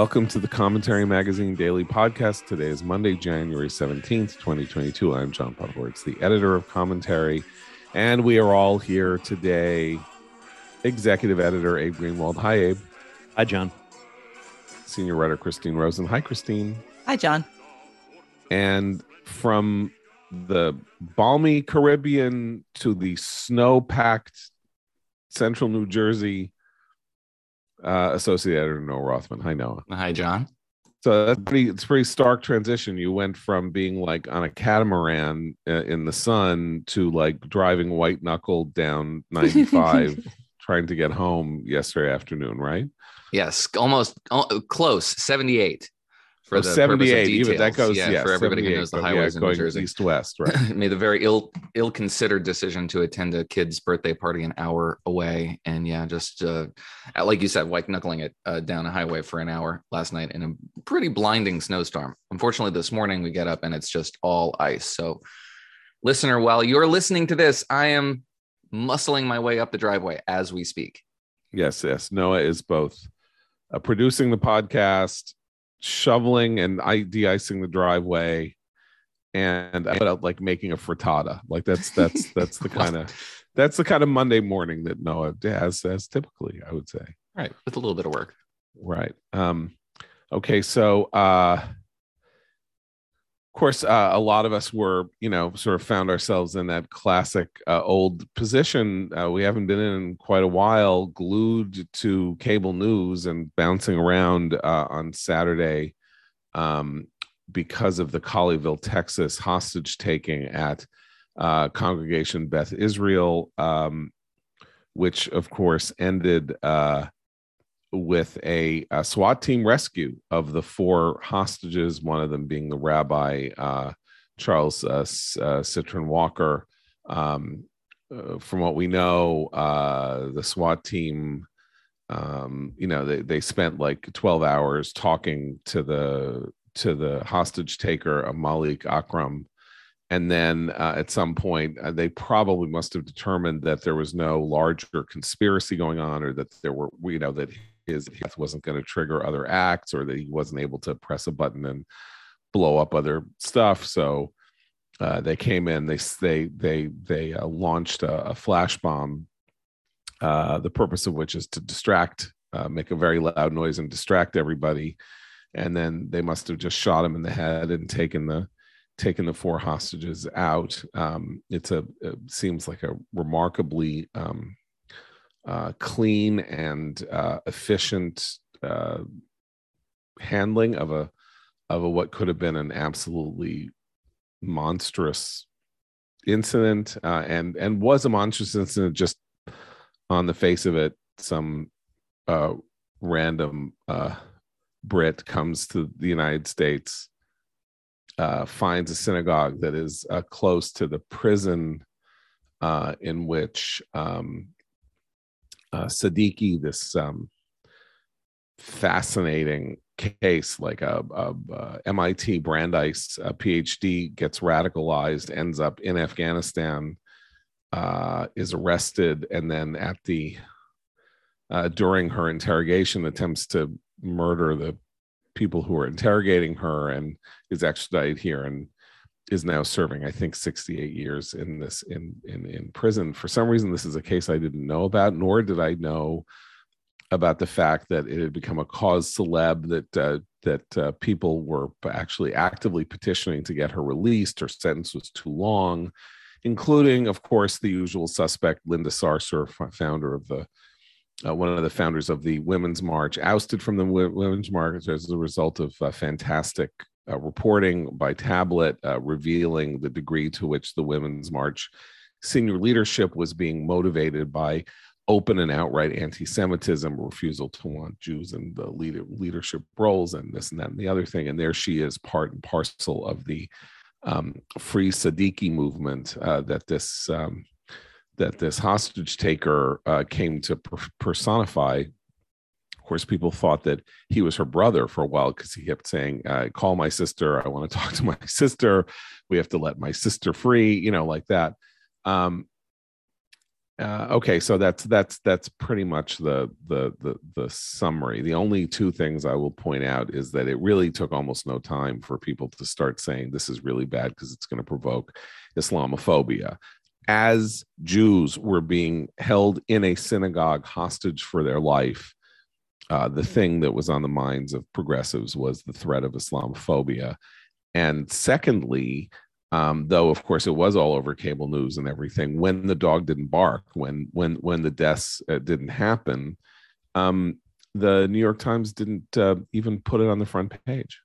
Welcome to the Commentary Magazine Daily Podcast. Today is Monday, January 17th, 2022. I'm John Podhoretz, the editor of Commentary, and we are all here today. Executive editor Abe Greenwald. Hi, Abe. Hi, John. Senior writer Christine Rosen. Hi, Christine. Hi, John. And from the balmy Caribbean to the snow packed central New Jersey, uh, associate editor Noah Rothman. Hi, Noah. Hi, John. So that's pretty. It's a pretty stark transition. You went from being like on a catamaran uh, in the sun to like driving white knuckled down 95, trying to get home yesterday afternoon, right? Yes, almost oh, close. 78 for Oh, the 78. Purpose of Even that details. goes. yeah, Yeah, for everybody who knows the highways yeah, in New going Jersey. east west, right? made the very ill ill considered decision to attend a kid's birthday party an hour away and yeah just uh like you said white knuckling it uh, down a highway for an hour last night in a pretty blinding snowstorm unfortunately this morning we get up and it's just all ice so listener while you're listening to this i am muscling my way up the driveway as we speak Yes, yes. Noah is both uh, producing the podcast, shoveling and I- de-icing the driveway, and I put out like making a frittata. Like that's that's that's the kind of that's the kind of Monday morning that Noah has as typically, I would say. right with a little bit of work Right. Um, okay, so uh of course, uh, a lot of us were, you know, sort of found ourselves in that classic uh, old position. Uh, we haven't been in quite a while, glued to cable news and bouncing around uh, on Saturday um, because of the Colleyville, Texas hostage taking at uh, Congregation Beth Israel, um, which of course ended. With a, a SWAT team rescue of the four hostages, one of them being the rabbi uh, Charles uh, uh, Cytron Walker. Um, uh, from what we know, uh, the SWAT team, um, you know, they, they spent like 12 hours talking to the to the hostage taker, uh, Malik Akram. And then at some point, they probably must have determined that there was no larger conspiracy going on, or that there were, you know, that his death wasn't going to trigger other acts or that he wasn't able to press a button and blow up other stuff so uh, they came in they they they they uh, launched a, a flash bomb uh, the purpose of which is to distract uh, make a very loud noise and distract everybody and then they must have just shot him in the head and taken the taken the four hostages out. Um, it's a it seems like a remarkably um, uh, clean and uh, efficient uh, handling of a of a what could have been an absolutely monstrous incident uh, and and was a monstrous incident just on the face of it some uh, random uh, Brit comes to the United States uh, finds a synagogue that is uh, close to the prison in which um, uh, Siddiqui, this um, fascinating case, like a, a, a MIT Brandeis a PhD, gets radicalized, ends up in Afghanistan, uh, is arrested, and then at the uh, during her interrogation attempts to murder the people who are interrogating her and is extradited here and is now serving i think 68 years in this in in in prison. For some reason this is a case i didn't know about nor did i know about the fact that it had become a cause celeb that uh, that uh, people were actually actively petitioning to get her released. Her sentence was too long including of course the usual suspect linda sarsour founder of the uh, one of the founders of the Women's March, ousted from the Women's March as a result of uh, fantastic uh, reporting by Tablet uh, revealing the degree to which the Women's March senior leadership was being motivated by open and outright anti-Semitism, refusal to want Jews in the leader, leadership roles, and this and that and the other thing. And there she is, part and parcel of the um, Free Siddiqui movement uh, that this. Um, that this hostage taker uh, came to per- personify. Course, people thought that he was her brother for a while because he kept saying, uh, "Call my sister. I want to talk to my sister. We have to let my sister free." You know, like that. Um, Uh, okay, so that's that's that's pretty much the, the the the summary. The only two things I will point out is that it really took almost no time for people to start saying this is really bad because it's going to provoke Islamophobia. As Jews were being held in a synagogue hostage for their life, uh, the thing that was on the minds of progressives was the threat of Islamophobia. And secondly, um, though of course it was all over cable news and everything when the dog didn't bark when when when the deaths uh, didn't happen um, the new york times didn't uh, even put it on the front page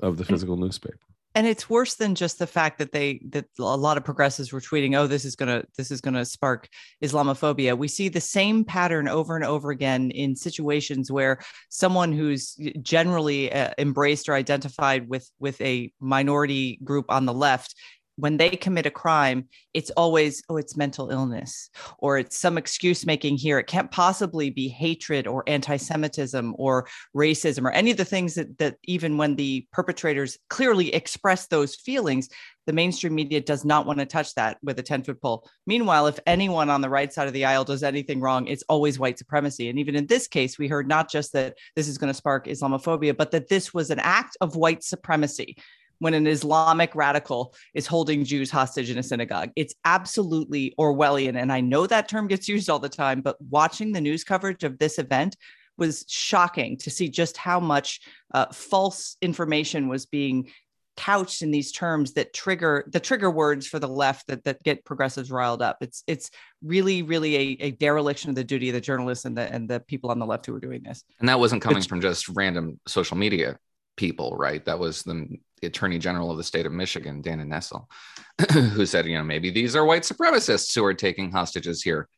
of the physical newspaper and it's worse than just the fact that they that a lot of progressives were tweeting oh this is going to this is going to spark islamophobia. We see the same pattern over and over again in situations where someone who's generally uh, embraced or identified with with a minority group on the left when they commit a crime, it's always, oh, it's mental illness or it's some excuse making here. It can't possibly be hatred or anti Semitism or racism or any of the things that, that even when the perpetrators clearly express those feelings, the mainstream media does not want to touch that with a 10 foot pole. Meanwhile, if anyone on the right side of the aisle does anything wrong, it's always white supremacy. And even in this case, we heard not just that this is going to spark Islamophobia, but that this was an act of white supremacy when an Islamic radical is holding Jews hostage in a synagogue. It's absolutely Orwellian. And I know that term gets used all the time, but watching the news coverage of this event was shocking to see just how much uh, false information was being couched in these terms that trigger the trigger words for the left that, that get progressives riled up. It's it's really, really a, a dereliction of the duty of the journalists and the and the people on the left who are doing this. And that wasn't coming from just random social media people, right? That was the, the Attorney General of the state of Michigan, Dana Nessel, who said, you know, maybe these are white supremacists who are taking hostages here.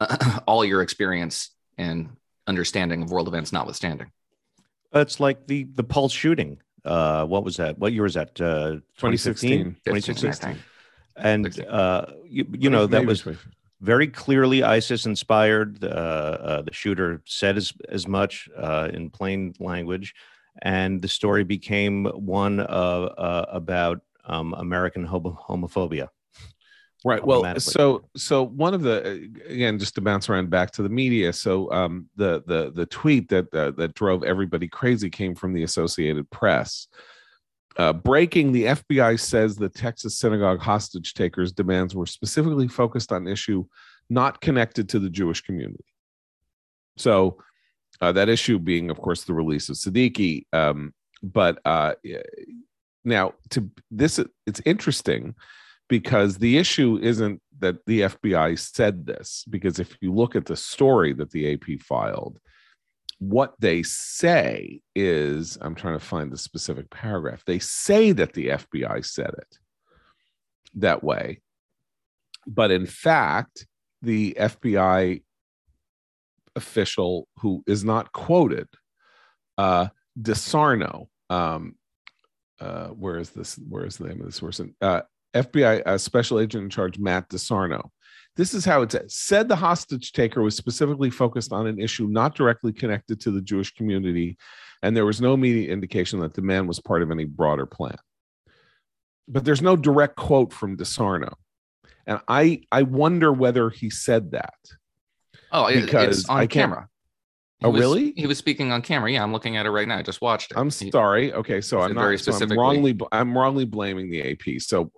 all your experience and understanding of world events notwithstanding. It's like the the Pulse shooting. Uh, what was that? What year was that? Uh, 2016? 2016. And uh, you, you know that was very clearly ISIS inspired. Uh, uh, the shooter said as as much uh, in plain language and the story became one of uh, about um, American homophobia. Right. Well, so so one of the again, just to bounce around back to the media. So um, the the the tweet that uh, that drove everybody crazy came from the Associated Press. Uh, breaking, the FBI says the Texas synagogue hostage takers' demands were specifically focused on issue not connected to the Jewish community. So uh, that issue being, of course, the release of Siddiqui. Um, but uh, now, to this, it's interesting because the issue isn't that the FBI said this, because if you look at the story that the AP filed, what they say is I'm trying to find the specific paragraph. They say that the FBI said it that way. But in fact, the FBI official who is not quoted, uh, DeSarno. Um, uh, where is this? Where is the name of this person? Uh, FBI uh, Special Agent in Charge Matt DeSarno. This is how it said. Said the hostage taker was specifically focused on an issue not directly connected to the Jewish community, and there was no immediate indication that the man was part of any broader plan. But there's no direct quote from DeSarno, and I I wonder whether he said that. Oh, because it's on I camera. He oh, was, really? He was speaking on camera. Yeah, I'm looking at it right now. I just watched it. I'm sorry. Okay, so I'm not very. So I'm wrongly. I'm wrongly blaming the AP. So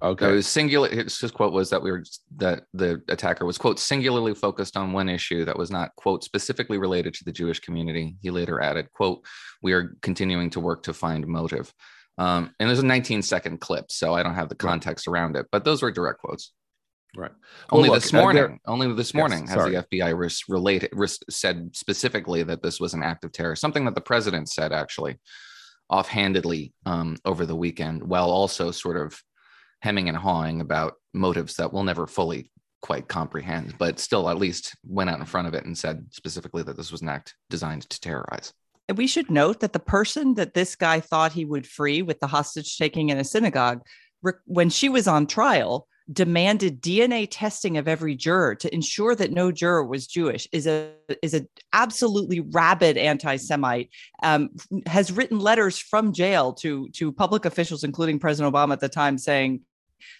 okay. was singular. His, his quote was that we were that the attacker was quote singularly focused on one issue that was not quote specifically related to the Jewish community. He later added quote We are continuing to work to find motive. Um, and there's a 19 second clip, so I don't have the context around it, but those were direct quotes. Right. Only well, look, this morning, only this morning yes, has the FBI ris- related ris- said specifically that this was an act of terror. Something that the president said actually, offhandedly um, over the weekend, while also sort of hemming and hawing about motives that we'll never fully quite comprehend, but still at least went out in front of it and said specifically that this was an act designed to terrorize. And we should note that the person that this guy thought he would free with the hostage taking in a synagogue, when she was on trial, demanded DNA testing of every juror to ensure that no juror was Jewish is a is a absolutely rabid anti-Semite. Um, has written letters from jail to to public officials, including President Obama at the time, saying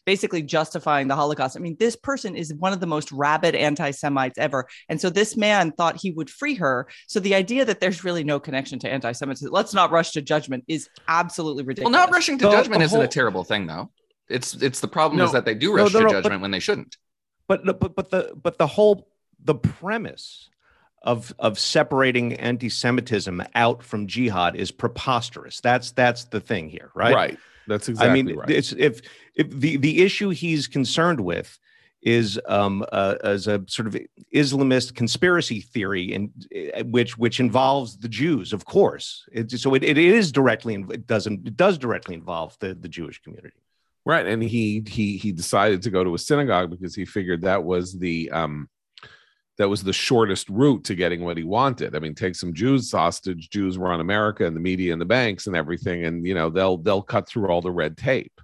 basically justifying the Holocaust. I mean, this person is one of the most rabid anti Semites ever. And so this man thought he would free her. So the idea that there's really no connection to anti Semitism, let's not rush to judgment, is absolutely ridiculous. Well, not rushing to the, judgment the whole, isn't a terrible thing, though. It's it's the problem no, is that they do rush no, no, to judgment but, when they shouldn't. But but but the but the whole the premise of of separating anti-Semitism out from jihad is preposterous. That's that's the thing here, right? Right. That's exactly right. I mean, right. it's if if the the issue he's concerned with is um, uh, as a sort of Islamist conspiracy theory, and uh, which which involves the Jews, of course. It, so it, it is directly it doesn't it does directly involve the the Jewish community. Right, and he he he decided to go to a synagogue because he figured that was the um, that was the shortest route to getting what he wanted. I mean, take some Jews hostage. Jews run America and the media and the banks and everything, and you know they'll they'll cut through all the red tape.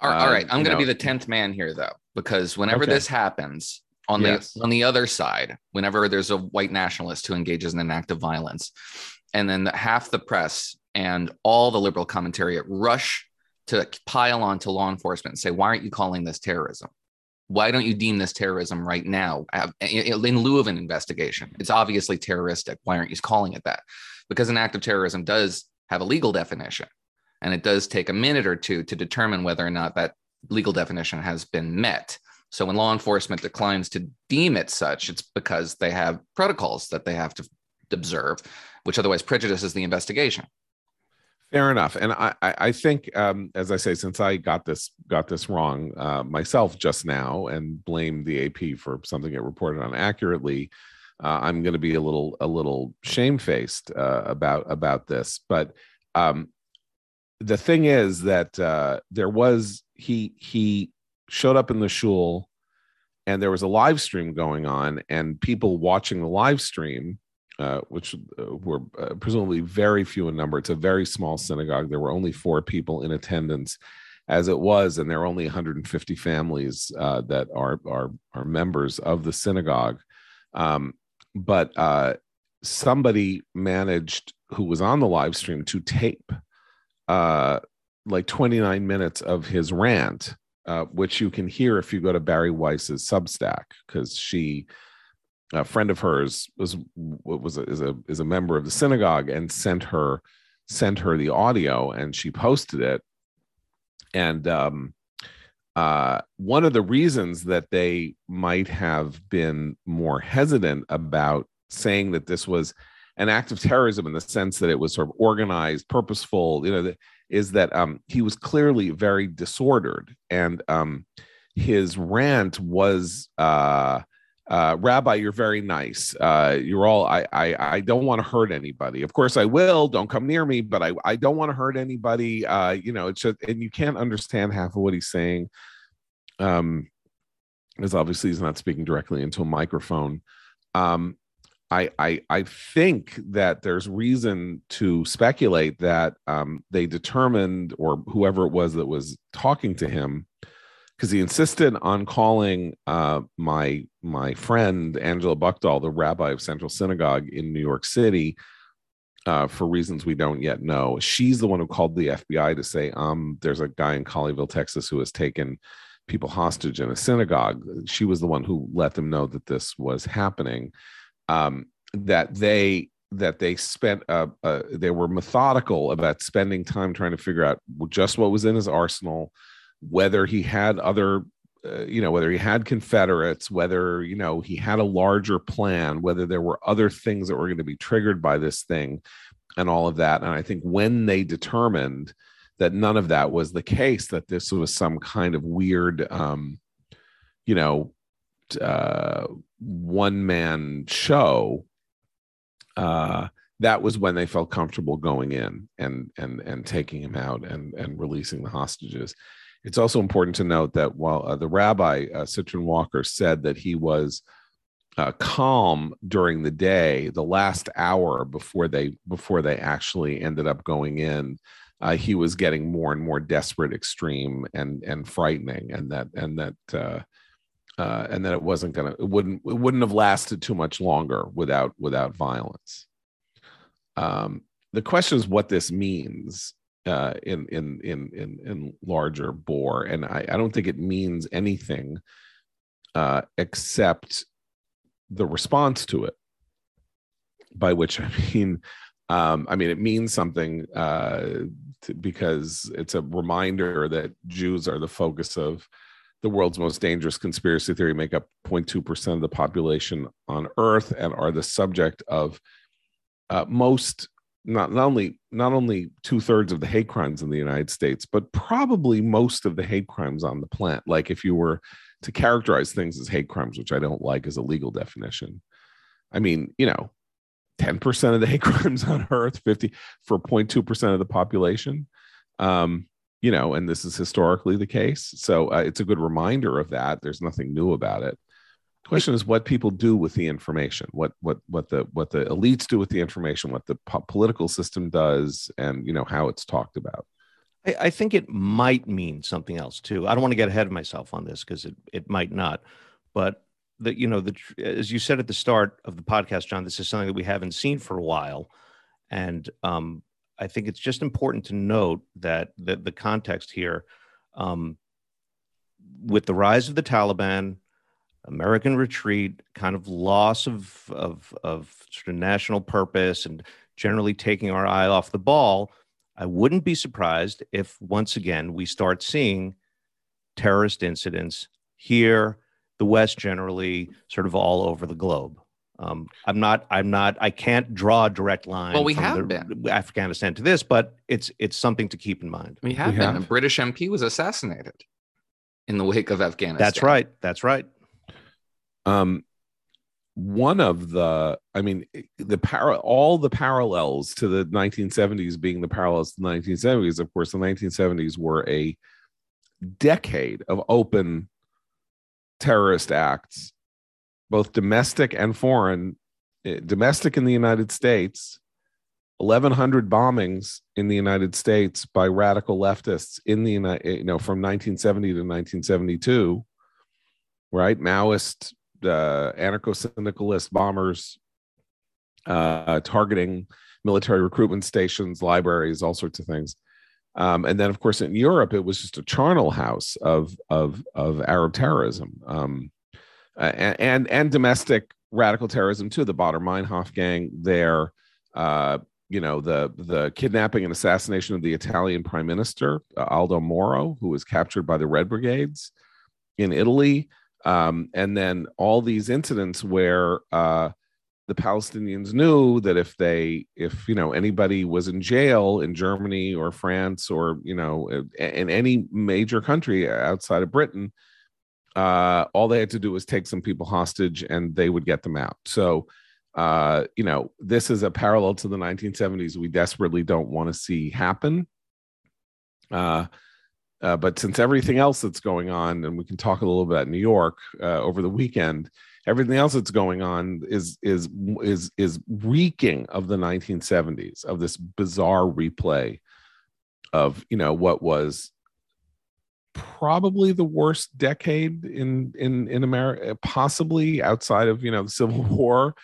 all right, all right. I'm going to be the tenth man here, though, because whenever okay. this happens on yes. the on the other side, whenever there's a white nationalist who engages in an act of violence, and then half the press and all the liberal commentary rush to pile on to law enforcement and say, why aren't you calling this terrorism? Why don't you deem this terrorism right now uh, in lieu of an investigation? It's obviously terroristic. Why aren't you calling it that? Because an act of terrorism does have a legal definition, and it does take a minute or two to determine whether or not that legal definition has been met. So when law enforcement declines to deem it such, it's because they have protocols that they have to observe, which otherwise prejudices the investigation. Fair enough, and I I think um, as I say, since I got this got this wrong uh, myself just now and blamed the AP for something it reported on accurately, uh, I'm going to be a little a little shamefaced uh, about about this. But um, the thing is that uh, there was he he showed up in the shul, and there was a live stream going on, and people watching the live stream uh, which uh, were uh, presumably very few in number. It's a very small synagogue. There were only four people in attendance, as it was, and there are only 150 families uh, that are are are members of the synagogue. Um, but uh, somebody managed, who was on the live stream, to tape like 29 minutes of his rant, which you can hear if you go to Bari Weiss's Substack, because she a friend of hers was was a, is a is a member of the synagogue and sent her sent her the audio and she posted it. And um, uh, one of the reasons that they might have been more hesitant about saying that this was an act of terrorism in the sense that it was sort of organized, purposeful, you know, is that um, he was clearly very disordered, and um, his rant was uh, uh, Rabbi, you're very nice. Uh, you're all. I. I. I don't want to hurt anybody. Of course, I will. Don't come near me. But I. I don't want to hurt anybody. Uh, you know, it's just, and you can't understand half of what he's saying. Um, because obviously he's not speaking directly into a microphone. Um, I. I. I think that there's reason to speculate that um, they determined, or whoever it was that was talking to him, because he insisted on calling uh, my my friend Angela Buchdahl, the rabbi of Central Synagogue in New York City, uh, for reasons we don't yet know. She's the one who called the FBI to say, um, there's a guy in Colleyville, Texas, who has taken people hostage in a synagogue. She was the one who let them know that this was happening. Um, that they that they spent uh, uh, they were methodical about spending time trying to figure out just what was in his arsenal whether he had other uh, you know whether he had confederates whether you know he had a larger plan whether there were other things that were going to be triggered by this thing and all of that. And i think when they determined that none of that was the case that this was some kind of weird um you know uh one man show uh that was when they felt comfortable going in and and and taking him out and and releasing the hostages it's also important to note that while uh, the rabbi, uh, Cytron Walker, said that he was uh, calm during the day, the last hour before they before they actually ended up going in, uh, he was getting more and more desperate, extreme, and and frightening, and that and that uh, uh, and that it wasn't gonna it wouldn't it wouldn't have lasted too much longer without without violence. Um, the question is what this means uh, in, in in in in larger bore, and I, I don't think it means anything uh, except the response to it. By which I mean, um, I mean it means something uh, to, because it's a reminder that Jews are the focus of the world's most dangerous conspiracy theory, make up 0.2% of the population on Earth, and are the subject of uh, most not, not only not only two thirds of the hate crimes in the United States, but probably most of the hate crimes on the planet. Like if you were to characterize things as hate crimes, which I don't like as a legal definition, I mean, you know, 10% of the hate crimes on earth 50 for 0.2% of the population um, you know and this is historically the case. So uh, it's a good reminder of that. There's nothing new about it question is what people do with the information what what what the what the elites do with the information what the po- political system does and you know how it's talked about. I, I think it might mean something else too. I don't want to get ahead of myself on this because it, it might not but that you know the as you said at the start of the podcast john this is something that we haven't seen for a while and um, i think it's just important to note that the, the context here um, with the rise of the taliban american retreat kind of loss of of of sort of national purpose and generally taking our eye off the ball i wouldn't be surprised if once again we start seeing terrorist incidents here the West generally, sort of all over the globe. Um, I'm not. I'm not. I can't draw a direct line. Well, we have the, been Afghanistan to this, but it's it's something to keep in mind. We have we been. Have. A British MP was assassinated in the wake of Afghanistan. That's right. That's right. Um, one of the, I mean, the para, all the parallels to the 1970s being the parallels to the 1970s. Of course, the 1970s were a decade of open terrorist acts, both domestic and foreign, eh, domestic in the United States, 1,100 bombings in the United States by radical leftists in the United, eh, you know, from 1970 to 1972, right? Maoist, uh, anarcho-syndicalist bombers uh, targeting military recruitment stations, libraries, all sorts of things. Um, and then, of course, in Europe, it was just a charnel house of of of Arab terrorism um, and, and, and domestic radical terrorism too. The Baader Meinhof gang there, uh, you know, the the kidnapping and assassination of the Italian Prime Minister uh, Aldo Moro, who was captured by the Red Brigades in Italy, um, and then all these incidents where uh, the Palestinians knew that if they, if you know anybody was in jail in Germany or France or you know in any major country outside of Britain, uh, all they had to do was take some people hostage and they would get them out. So, uh, you know, this is a parallel to the 1970s. We desperately don't want to see happen. Uh, uh, but since everything else that's going on, and we can talk a little bit about New York uh, over the weekend, everything else that's going on is is is is reeking of the 1970s of this bizarre replay of you know what was probably the worst decade in in in America, possibly outside of you know the Civil War,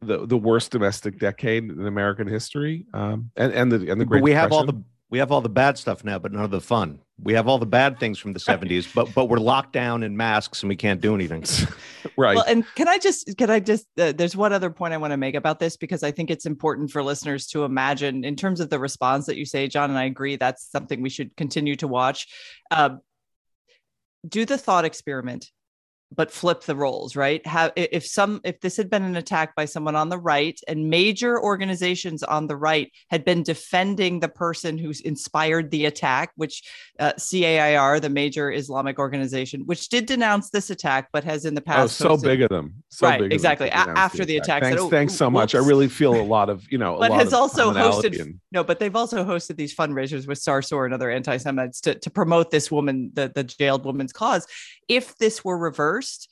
the the worst domestic decade in American history, um, and and the and the Great. But we Depression. have all the we have all the bad stuff now, but none of the fun. We have all the bad things from the 70s, but but we're locked down in masks and we can't do anything. right. Well, and can I just can I just uh, there's one other point I want to make about this because I think it's important for listeners to imagine in terms of the response that you say, John, and I agree that's something we should continue to watch. Uh, do the thought experiment but flip the roles right? Have if some if this had been an attack by someone on the right and major organizations on the right had been defending the person who's inspired the attack which uh, cair the major islamic organization which did denounce this attack but has in the past oh, so big of them so right exactly them after the attack, thanks, said, oh, thanks so much. I really feel a lot of you know but has also hosted and... no but they've also hosted these fundraisers with sarsour and other anti-semites to, to promote this woman the, the jailed woman's cause. If this were reversed first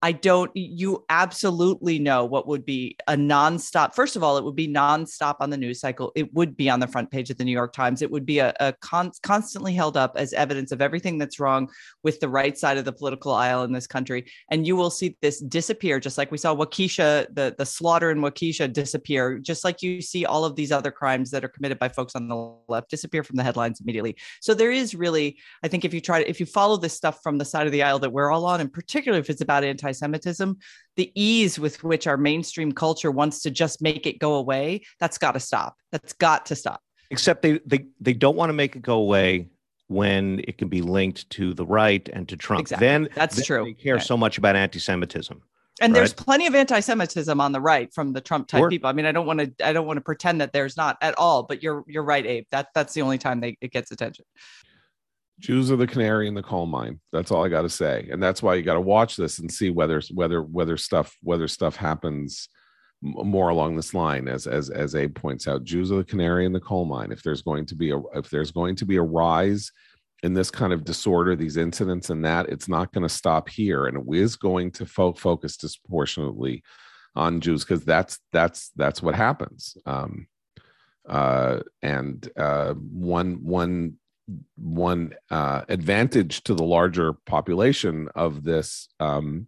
I don't, you absolutely know what would be a nonstop. First of all, it would be nonstop on the news cycle. It would be on the front page of the New York Times. It would be a, a con- constantly held up as evidence of everything that's wrong with the right side of the political aisle in this country. And you will see this disappear, just like we saw Waukesha, the, the slaughter in Waukesha disappear, just like you see all of these other crimes that are committed by folks on the left disappear from the headlines immediately. So there is really, I think if you try to, if you follow this stuff from the side of the aisle that we're all on, and particularly if it's about anti anti Semitism, the ease with which our mainstream culture wants to just make it go away, that's got to stop. That's got to stop. Except they, they, they don't want to make it go away when it can be linked to the right and to Trump. Exactly. Then that's then true. They care so much about anti-Semitism. And right? there's plenty of anti-Semitism on the right from the Trump type sure. people. I mean, I don't want to I don't want to pretend that there's not at all, but you're you're right, Abe. That that's the only time they it gets attention. Jews are the canary in the coal mine. That's all I got to say, and that's why you got to watch this and see whether whether whether stuff whether stuff happens more along this line. As as as Abe points out, Jews are the canary in the coal mine. If there's going to be a if there's going to be a rise in this kind of disorder, these incidents and that, it's not going to stop here, and it is going to fo- focus disproportionately on Jews because that's that's that's what happens. Um, uh, and uh, one one one uh, advantage to the larger population of this um,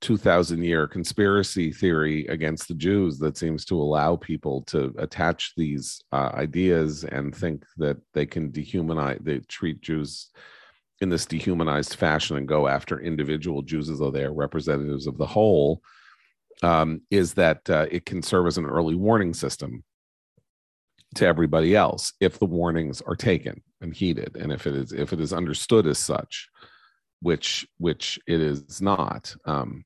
2000 year conspiracy theory against the Jews that seems to allow people to attach these uh, ideas and think that they can dehumanize, they treat Jews in this dehumanized fashion and go after individual Jews as though they are representatives of the whole, um, is that uh, it can serve as an early warning system to everybody else if the warnings are taken and heeded and if it is if it is understood as such which which it is not. Um,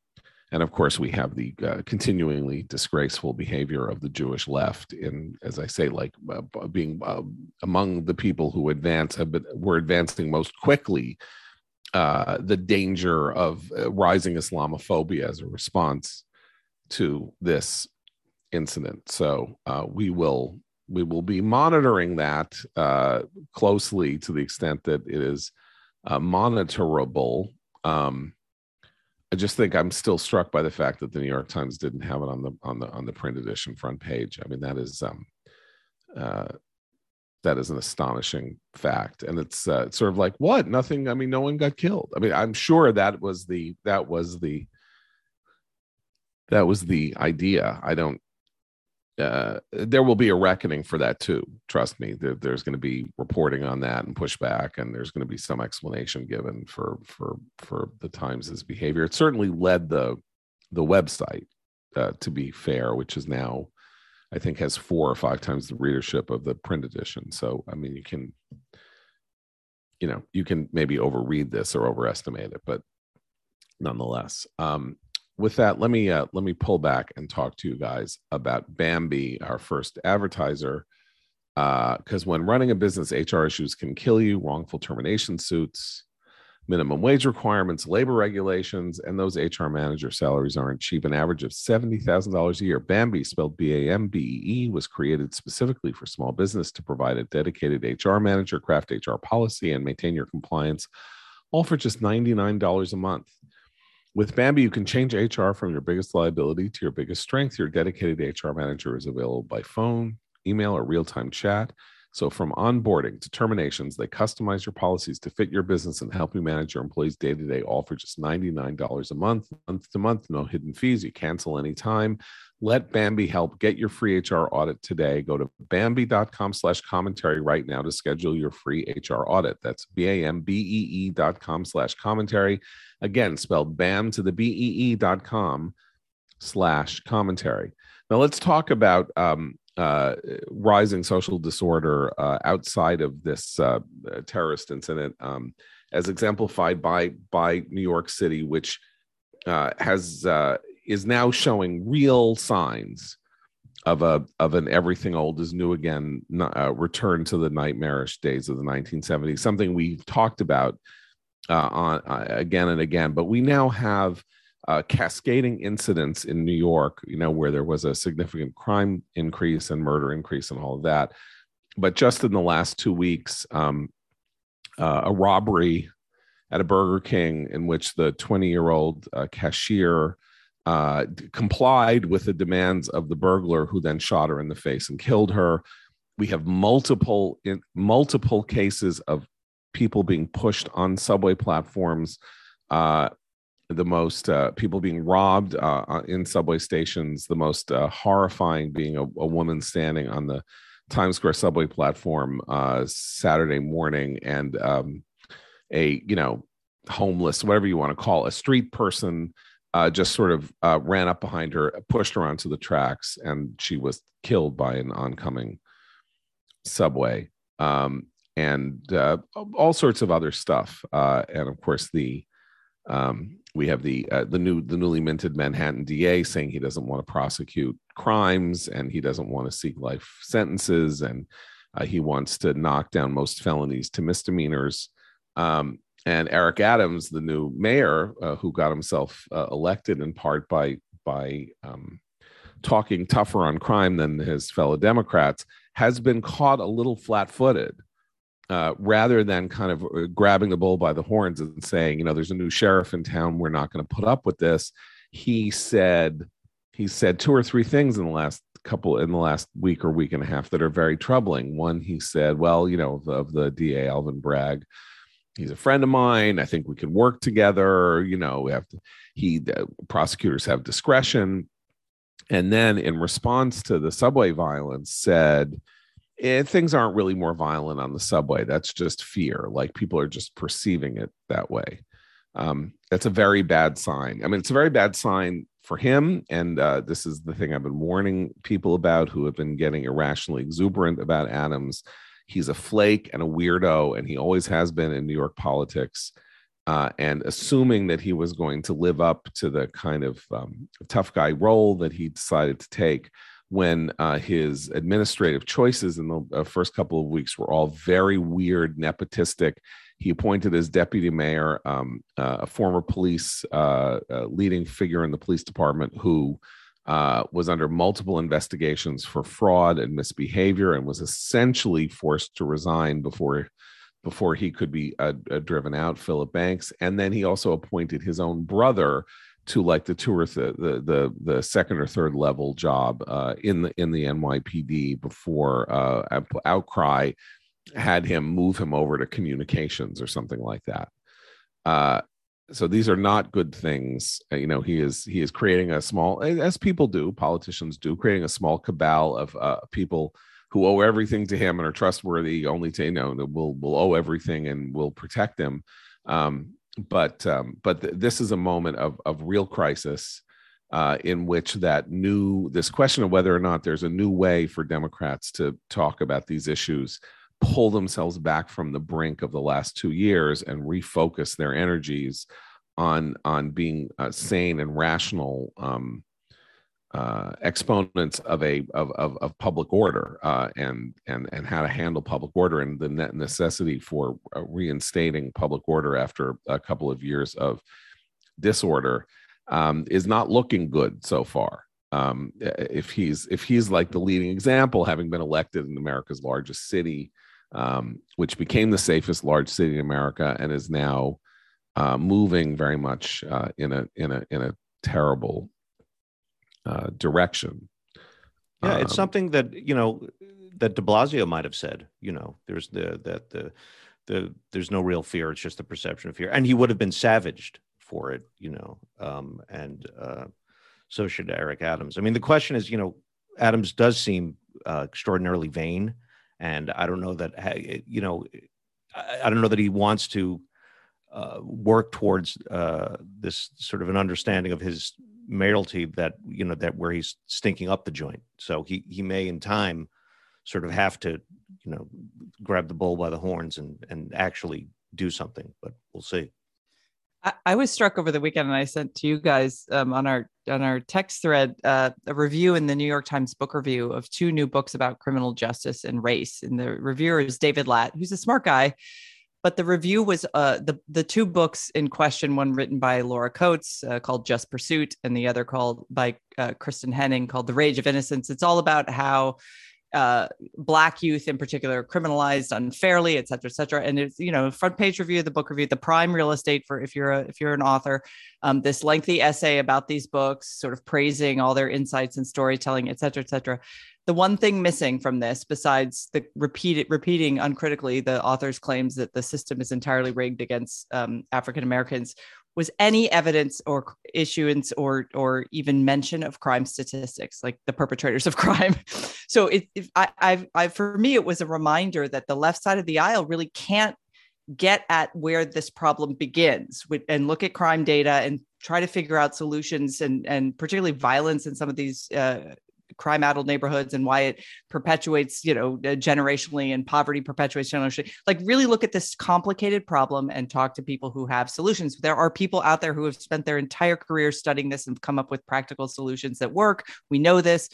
and of course we have the uh, continuingly disgraceful behavior of the jewish left in as i say like uh, being uh, among the people who advance have been were advancing most quickly uh, the danger of uh, rising islamophobia as a response to this incident. So uh, we will we will be monitoring that uh, closely to the extent that it is uh, monitorable. Um, I just think I'm still struck by the fact that the New York Times didn't have it on the on the on the print edition front page. I mean, that is um, uh, that is an astonishing fact, and it's, uh, it's sort of like what? Nothing. I mean, no one got killed. I mean, I'm sure that was the that was the that was the idea. I don't uh, there will be a reckoning for that too. Trust me. There, there's going to be reporting on that and pushback, and there's going to be some explanation given for for for the Times's behavior. It certainly led the the website, uh, to be fair, which is now, I think, has four or five times the readership of the print edition. So, I mean, you can, you know, you can maybe overread this or overestimate it, but nonetheless. Um, with that, let me uh, let me pull back and talk to you guys about Bambee, our first advertiser. Because uh, when running a business, HR issues can kill you. Wrongful termination suits, minimum wage requirements, labor regulations, and those HR manager salaries aren't cheap. An average of seventy thousand dollars a year. Bambee, spelled B-A-M-B-E-E, was created specifically for small business to provide a dedicated HR manager, craft HR policy, and maintain your compliance, all for just ninety nine dollars a month. With Bambee, you can change HR from your biggest liability to your biggest strength. Your dedicated HR manager is available by phone, email, or real time chat. So, from onboarding to terminations, they customize your policies to fit your business and help you manage your employees day to day, all for just $99 a month, month to month, no hidden fees. You cancel anytime. Let Bambee help get your free HR audit today. Go to Bambee.com slash commentary right now to schedule your free HR audit. That's B-A-M-B-E-E dot com slash commentary. Again, spelled BAM to the B-E-E dot com slash commentary. Now let's talk about um, uh, rising social disorder uh, outside of this uh, terrorist incident, um, as exemplified by by New York City, which uh, has uh, is now showing real signs of a of an everything old is new again uh, return to the nightmarish days of the 1970s. Something we've talked about on again and again, but we now have uh, cascading incidents in New York, you know, where there was a significant crime increase and murder increase and all of that. But just in the last two weeks, um, uh, a robbery at a Burger King in which the 20 year old uh, cashier uh, complied with the demands of the burglar, who then shot her in the face and killed her. We have multiple in, multiple cases of people being pushed on subway platforms. Uh, the most uh, people being robbed uh, uh, in subway stations. The most uh, horrifying being a, a, woman standing on the Times Square subway platform uh, Saturday morning, and um, a you know homeless, whatever you want to call it, a street person. Uh, just sort of ran up behind her, pushed her onto the tracks, and she was killed by an oncoming subway. Um, and all sorts of other stuff. and of course, the um, we have the uh, the new the newly minted Manhattan DA saying he doesn't want to prosecute crimes and he doesn't want to seek life sentences and uh, he wants to knock down most felonies to misdemeanors. Um, and Eric Adams, the new mayor, uh, who got himself uh, elected in part by by um, talking tougher on crime than his fellow Democrats, has been caught a little flat-footed uh, rather than kind of uh, grabbing the bull by the horns and saying, you know, there's a new sheriff in town, we're not going to put up with this. He said, he said two or three things in the last couple in the last week or week and a half that are very troubling. One, he said, well, you know, of, of the DA Alvin Bragg, he's a friend of mine. I think we can work together. You know, we have to, he prosecutors have discretion. And then in response to the subway violence, said, it, things aren't really more violent on the subway. That's just fear. Like people are just perceiving it that way. Um, that's a very bad sign. I mean, it's a very bad sign for him. And uh, this is the thing I've been warning people about who have been getting irrationally exuberant about Adams. He's a flake and a weirdo, and he always has been in New York politics. Uh, and assuming that he was going to live up to the kind of um, tough guy role that he decided to take when uh, his administrative choices in the uh, first couple of weeks were all very weird, nepotistic. He appointed as deputy mayor um, uh, a former police uh, uh, leading figure in the police department who uh, was under multiple investigations for fraud and misbehavior and was essentially forced to resign before before he could be driven out. Philip Banks, and then he also appointed his own brother to like the two or th- the the the second or third level job uh, in the in the NYPD before uh, outcry had him move him over to communications or something like that. Uh, so these are not good things. Uh, you know, he is he is creating a small, as people do, politicians do, creating a small cabal of uh, people who owe everything to him and are trustworthy only to you know will will owe everything and will protect him. Um, but um, but th- this is a moment of of real crisis uh, in which that new this question of whether or not there's a new way for Democrats to talk about these issues, pull themselves back from the brink of the last two years and refocus their energies on on being uh, sane and rational um, uh, exponents of a of, of, of public order uh, and and and how to handle public order and the necessity for uh, reinstating public order after a couple of years of disorder um, is not looking good so far. Um, if he's if he's like the leading example, having been elected in America's largest city, um, which became the safest large city in America and is now uh, moving very much uh, in a in a in a terrible uh, direction. Yeah, um, it's something that you know that De Blasio might have said. You know, there's the that the the there's no real fear; it's just the perception of fear, and he would have been savaged for it. You know, um, and uh, so should Eric Adams. I mean, the question is, you know, Adams does seem uh, extraordinarily vain, and I don't know that you know, I, I don't know that he wants to uh, work towards uh, this sort of an understanding of his mayoralty that you know that where he's stinking up the joint. So he he may in time sort of have to you know grab the bull by the horns and and actually do something. But we'll see. I, I was struck over the weekend, and I sent to you guys um, on our on our text thread uh, a review in the New York Times Book Review of two new books about criminal justice and race. And the reviewer is David Lat, who's a smart guy, but the review was uh, the the two books in question, one written by Laura Coates uh, called Just Pursuit, and the other called by uh, Kristin Henning called The Rage of Innocence. It's all about how uh, black youth in particular criminalized unfairly, et cetera, et cetera. And it's you know front page review, the book review, the prime real estate for if you're a if you're an author. Um, this lengthy essay about these books, sort of praising all their insights and storytelling, et cetera, et cetera. The one thing missing from this, besides the repeated repeating uncritically the author's claims that the system is entirely rigged against um, African Americans, was any evidence or issuance or or even mention of crime statistics like the perpetrators of crime. So it, I, I've, I for me it was a reminder that the left side of the aisle really can't get at where this problem begins with, and look at crime data and try to figure out solutions and and particularly violence in some of these uh, crime addled neighborhoods and why it perpetuates, you know, uh, generationally and poverty perpetuates generationally. Like, really look at this complicated problem and talk to people who have solutions. There are people out there who have spent their entire career studying this and come up with practical solutions that work. We know this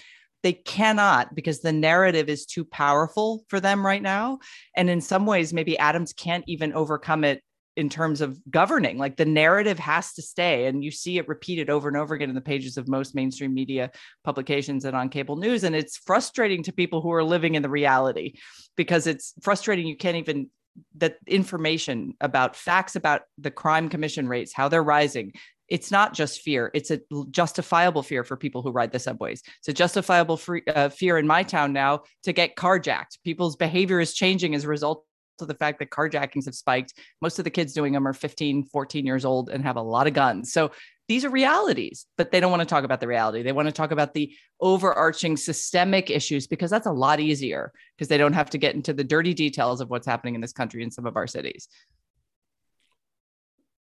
they cannot because the narrative is too powerful for them right now and in some ways maybe adams can't even overcome it in terms of governing like the narrative has to stay and you see it repeated over and over again in the pages of most mainstream media publications and on cable news and it's frustrating to people who are living in the reality because it's frustrating you can't even that information about facts about the crime commission rates how they're rising it's not just fear it's a justifiable fear for people who ride the subways. It's a justifiable free, uh, fear in my town now to get carjacked. People's behavior is changing as a result to the fact that carjackings have spiked. Most of the kids doing them are 15, 14 years old and have a lot of guns. So these are realities, but they don't want to talk about the reality. They want to talk about the overarching systemic issues because that's a lot easier because they don't have to get into the dirty details of what's happening in this country in some of our cities.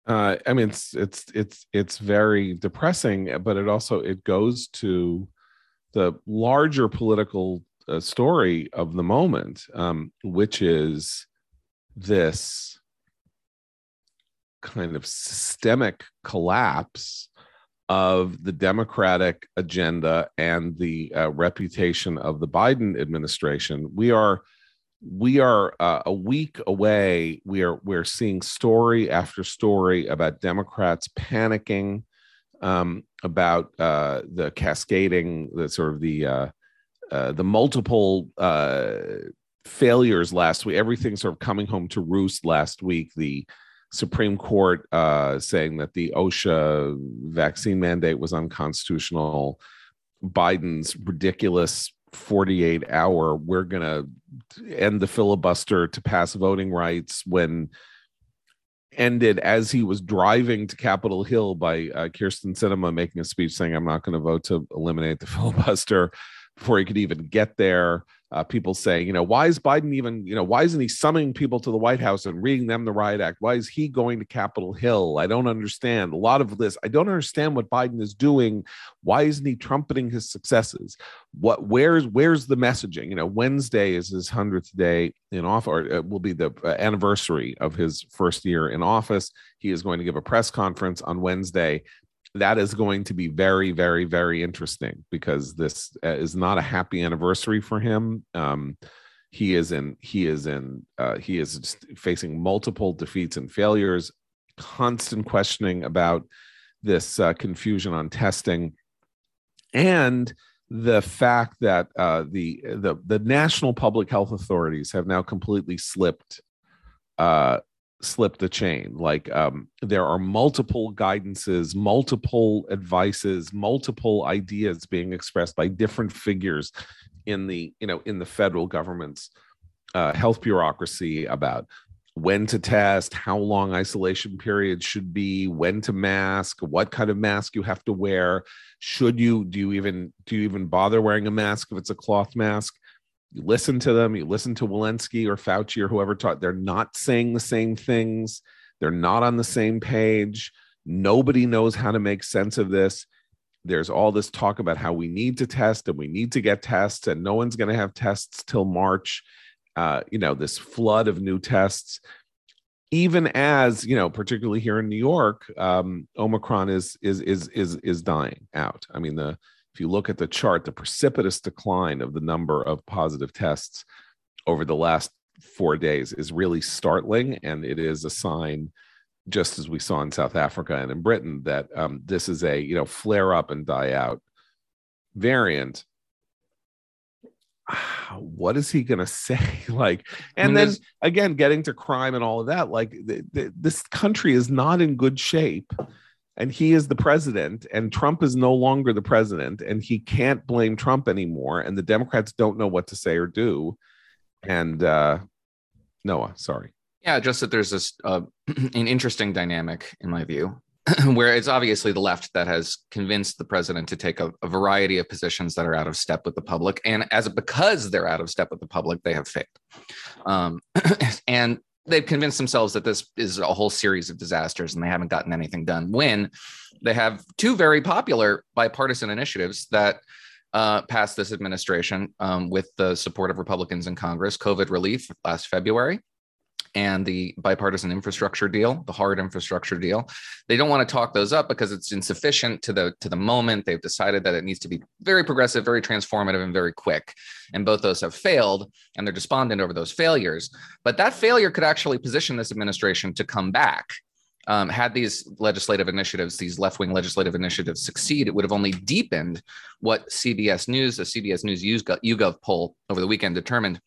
Uh, I mean, it's it's it's it's very depressing, but it also it goes to the larger political uh, story of the moment, um, which is this kind of systemic collapse of the Democratic agenda and the uh, reputation of the Biden administration. We are we are uh, a week away. We are we're seeing story after story about Democrats panicking um, about uh, the cascading, the sort of the uh, uh the multiple uh, failures last week. Everything sort of coming home to roost last week. The Supreme Court uh, saying that the OSHA vaccine mandate was unconstitutional. Biden's ridiculous 48 hour, we're going to end the filibuster to pass voting rights when ended as he was driving to Capitol Hill by uh, Kyrsten Sinema making a speech saying, I'm not going to vote to eliminate the filibuster before he could even get there uh, people saying, you know, why is Biden even, you know, why isn't he summoning people to the White House and reading them the riot act? Why is he going to Capitol Hill? I don't understand. A lot of this, I don't understand what Biden is doing. Why isn't he trumpeting his successes? What, where's, where's the messaging? You know, Wednesday is his hundredth day in office, or it will be the uh, anniversary of his first year in office. He is going to give a press conference on Wednesday that is going to be very very very interesting because this uh, is not a happy anniversary for him. Um, he is in he is in uh, he is facing multiple defeats and failures constant questioning about this uh, confusion on testing. And the fact that uh, the the the national public health authorities have now completely slipped uh, slip the chain. Like um, there are multiple guidances multiple advices multiple ideas being expressed by different figures in the you know in the federal government's uh, health bureaucracy about when to test how long isolation periods should be when to mask what kind of mask you have to wear. Should you do you even do you even bother wearing a mask if it's a cloth mask you listen to them, you listen to Walensky or Fauci or whoever taught, they're not saying the same things. They're not on the same page. Nobody knows how to make sense of this. There's all this talk about how we need to test and we need to get tests, and no one's going to have tests till March. Uh, you know, this flood of new tests. Even as you know, particularly here in New York, um, Omicron is is is is is dying out. I mean, the if you look at the chart, the precipitous decline of the number of positive tests over the last four days is really startling. And it is a sign, just as we saw in South Africa and in Britain, that um, this is a you know flare up and die out variant. what is he going to say like and then again getting to crime and all of that like the, the, this country is not in good shape and he is the president and trump is no longer the president and he can't blame trump anymore and the democrats don't know what to say or do and uh noah sorry yeah just that there's this uh, an interesting dynamic in my view where it's obviously the left that has convinced the president to take a, a, variety of positions that are out of step with the public, and as because they're out of step with the public, they have failed. Um, and they've convinced themselves that this is a whole series of disasters, and they haven't gotten anything done. When they have two very popular bipartisan initiatives that uh, passed this administration um, with the support of Republicans in Congress: COVID relief last February and the bipartisan infrastructure deal, the hard infrastructure deal. They don't want to talk those up because it's insufficient to the to the moment. They've decided that it needs to be very progressive, very transformative, and very quick. And both those have failed, and they're despondent over those failures. But that failure could actually position this administration to come back. Um, had these legislative initiatives, these left wing legislative initiatives succeed, it would have only deepened what CBS News, the CBS News YouGov poll over the weekend determined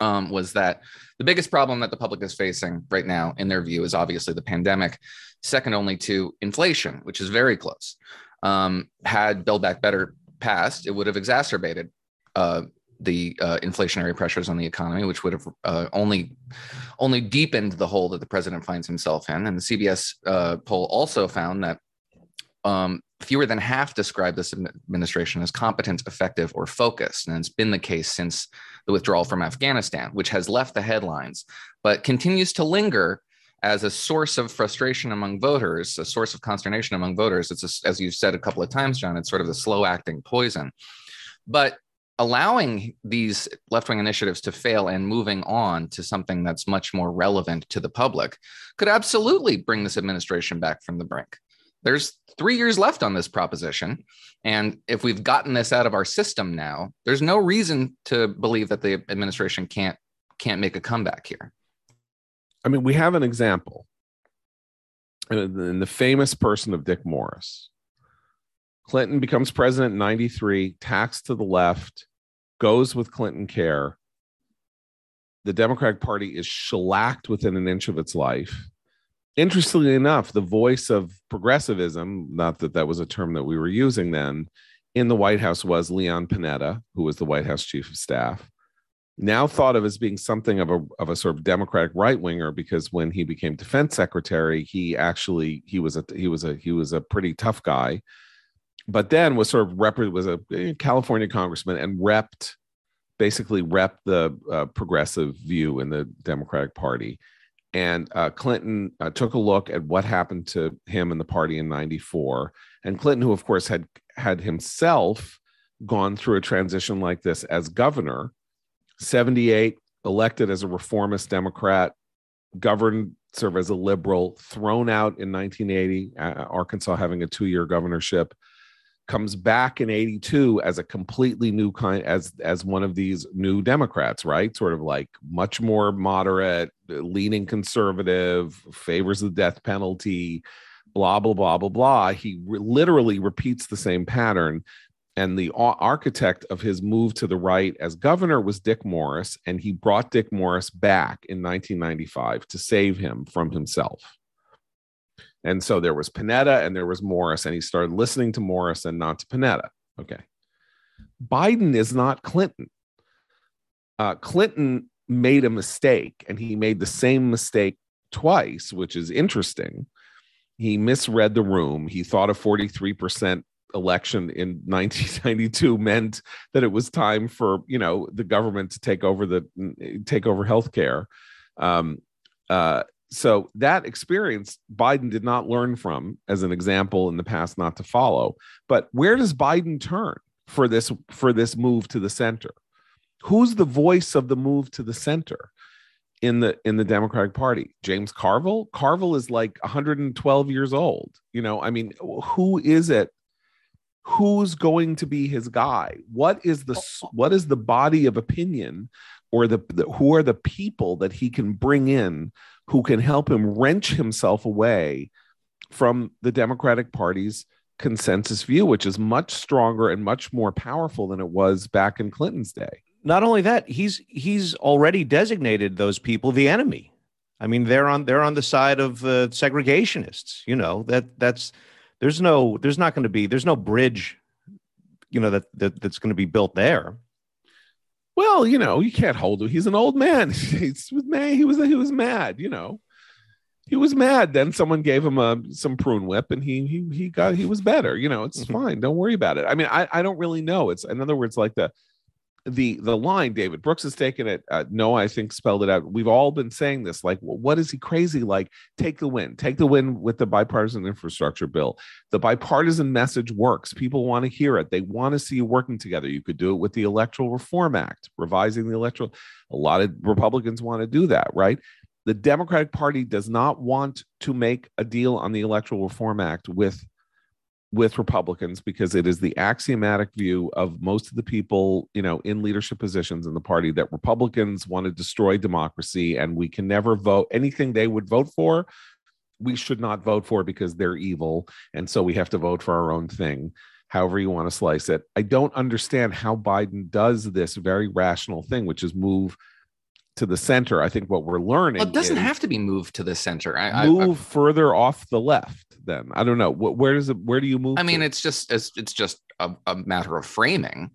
um, was that the biggest problem that the public is facing right now, in their view, is obviously the pandemic, second only to inflation, which is very close. Um, had Build Back Better passed, it would have exacerbated uh, the uh, inflationary pressures on the economy, which would have uh, only only deepened the hole that the president finds himself in. And the CBS uh, poll also found that um, fewer than half describe this administration as competent, effective, or focused. And it's been the case since the withdrawal from Afghanistan, which has left the headlines, but continues to linger as a source of frustration among voters, a source of consternation among voters. It's, a, as you've said a couple of times, John, it's sort of the slow acting poison. But allowing these left wing initiatives to fail and moving on to something that's much more relevant to the public could absolutely bring this administration back from the brink there's three years left on this proposition. And if we've gotten this out of our system now, there's no reason to believe that the administration can't can't make a comeback here. I mean, we have an example And the famous person of Dick Morris. Clinton becomes president in 93, tacks to the left, goes with Clinton care. The Democratic Party is shellacked within an inch of its life interestingly enough, the voice of progressivism, not that that was a term that we were using then, in the White House was Leon Panetta, who was the White House chief of staff. Now thought of as being something of a of a sort of Democratic right winger because when he became defense secretary, he actually he was a he was a he was a pretty tough guy, but then was sort of rep was a California congressman and repped basically rep the uh, progressive view in the Democratic Party and uh, Clinton uh, took a look at what happened to him and the party in 94. And Clinton, who of course had had himself gone through a transition like this as governor, 78, elected as a reformist Democrat, governed of as a liberal, thrown out in 1980, uh, Arkansas having a two year governorship comes back in 82 as a completely new kind as as one of these new democrats right? Sort of like much more moderate leaning conservative favors the death penalty blah blah blah blah blah. He re- literally repeats the same pattern. And the architect of his move to the right as governor was Dick Morris and he brought Dick Morris back in 1995 to save him from himself and so there was Panetta and there was Morris, and he started listening to Morris and not to Panetta. Okay. Biden is not Clinton. Uh, Clinton made a mistake, and he made the same mistake twice, which is interesting. He misread the room. He thought a 43% election in 1992 meant that it was time for you know the government to take over the take over healthcare. Um, uh, so that experience Biden did not learn from as an example in the past not to follow. But where does Biden turn for this for this move to the center? Who's the voice of the move to the center in the in the Democratic Party? James Carville? Carville is like 112 years old. You know, I mean, who is it who's going to be his guy what is the what is the body of opinion or the, the, who are the people that he can bring in who can help him wrench himself away from the Democratic Party's consensus view, which is much stronger and much more powerful than it was back in Clinton's day. not only that, he's he's already designated those people the enemy. I mean, they're on they're on the side of uh, segregationists. You know that that's there's no there's not going to be there's no bridge, you know that, that that's going to be built there. Well, you know, you can't hold him. He's an old man. He's with me. He was he was mad. You know, he was mad. Then someone gave him a some prune whip, and he he he got he was better. You know, it's mm-hmm. fine. Don't worry about it. I mean, I I don't really know. It's in other words, like the the the line david brooks has taken it uh, no i think spelled it out. We've all been saying this like what is he crazy like? Take the win take the win with the bipartisan infrastructure bill. The bipartisan message works. People want to hear it. They want to see you working together. You could do it with the electoral reform act revising the electoral a lot of republicans want to do that right? The democratic party does not want to make a deal on the electoral reform act with with Republicans because it is the axiomatic view of most of the people, you know, in leadership positions in the party that Republicans want to destroy democracy and we can never vote anything they would vote for. We should not vote for because they're evil. And so we have to vote for our own thing, however you want to slice it. I don't understand how Biden does this very rational thing, which is move to the center. I think what we're learning. Well, it doesn't have to be moved to the center. I, move I, I, further off the left. Then I don't know. Where does it? Where do you move? I mean, to? it's just it's, it's just a, a matter of framing.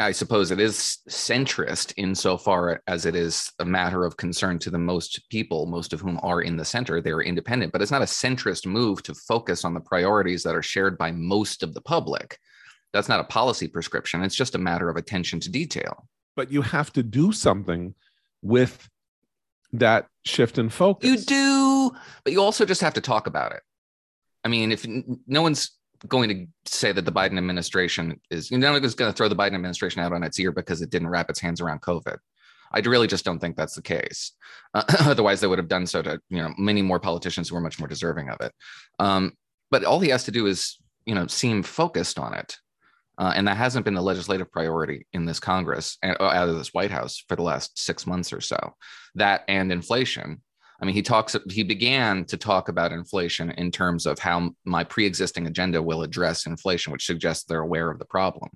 I suppose it is centrist insofar as it is a matter of concern to the most people, most of whom are in the center. They're independent, but it's not a centrist move to focus on the priorities that are shared by most of the public. That's not a policy prescription. It's just a matter of attention to detail. But you have to do something with that shift in focus. You do, but you also just have to talk about it. I mean, if no one's going to say that the Biden administration is, you know, no one's going to throw the Biden administration out on its ear because it didn't wrap its hands around COVID. I really just don't think that's the case. Uh, otherwise, they would have done so to, you know, many more politicians who are much more deserving of it. Um, but all he has to do is, you know, seem focused on it. Uh, and that hasn't been the legislative priority in this Congress and uh, out of this White House for the last six months or so. That and inflation. I mean, he talks. He began to talk about inflation in terms of how my pre-existing agenda will address inflation, which suggests they're aware of the problem.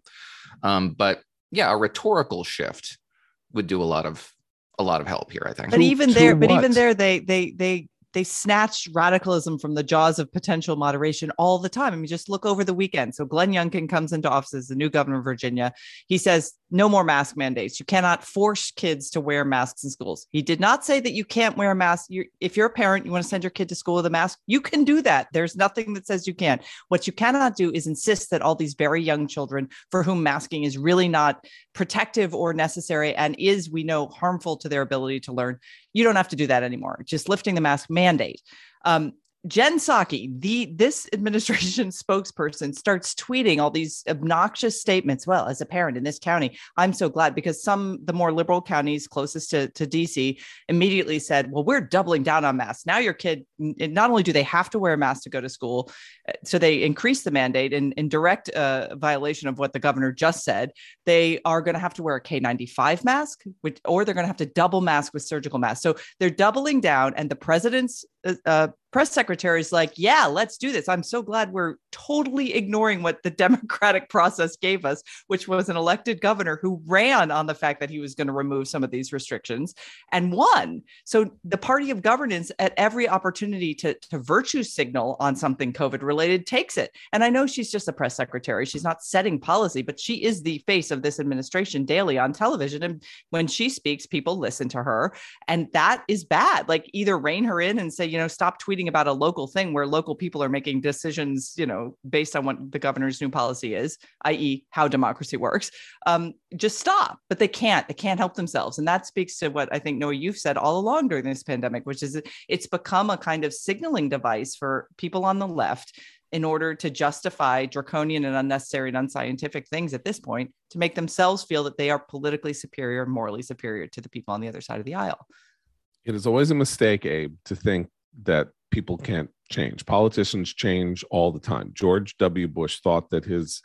Um, but yeah, a rhetorical shift would do a lot of a lot of help here. I think. But to, even there, but even there, they they they they snatched radicalism from the jaws of potential moderation all the time. I mean, just look over the weekend. So Glenn Youngkin comes into office as the new governor of Virginia. He says no more mask mandates. You cannot force kids to wear masks in schools. He did not say that you can't wear a mask. You're, if you're a parent, you want to send your kid to school with a mask, you can do that. There's nothing that says you can't. What you cannot do is insist that all these very young children for whom masking is really not protective or necessary and is, we know, harmful to their ability to learn, you don't have to do that anymore. Just lifting the mask mandate. Um, Jen Psaki, the this administration spokesperson, starts tweeting all these obnoxious statements. Well, as a parent in this county, I'm so glad because some the more liberal counties closest to, to DC immediately said, "Well, we're doubling down on masks. Now your kid not only do they have to wear a mask to go to school, uh, so they increase the mandate in, in direct uh, violation of what the governor just said. They are going to have to wear a K95 mask, which, or they're going to have to double mask with surgical masks. So they're doubling down, and the president's uh, press secretary is like, yeah, let's do this. I'm so glad we're totally ignoring what the democratic process gave us, which was an elected governor who ran on the fact that he was going to remove some of these restrictions and won. So the party of governance at every opportunity to, to virtue signal on something COVID related takes it. And I know she's just a press secretary. She's not setting policy, but she is the face of this administration daily on television. And when she speaks, people listen to her. And that is bad. Like either rein her in and say, you know, stop tweeting tweeting about a local thing where local people are making decisions, you know, based on what the governor's new policy is, i.e., how democracy works, um, just stop. But they can't. They can't help themselves, and that speaks to what I think Noah you've said all along during this pandemic, which is it's become a kind of signaling device for people on the left in order to justify draconian and unnecessary and unscientific things at this point to make themselves feel that they are politically superior morally superior to the people on the other side of the aisle. It is always a mistake, Abe, to think that people can't change. Politicians change all the time. George W. Bush thought that his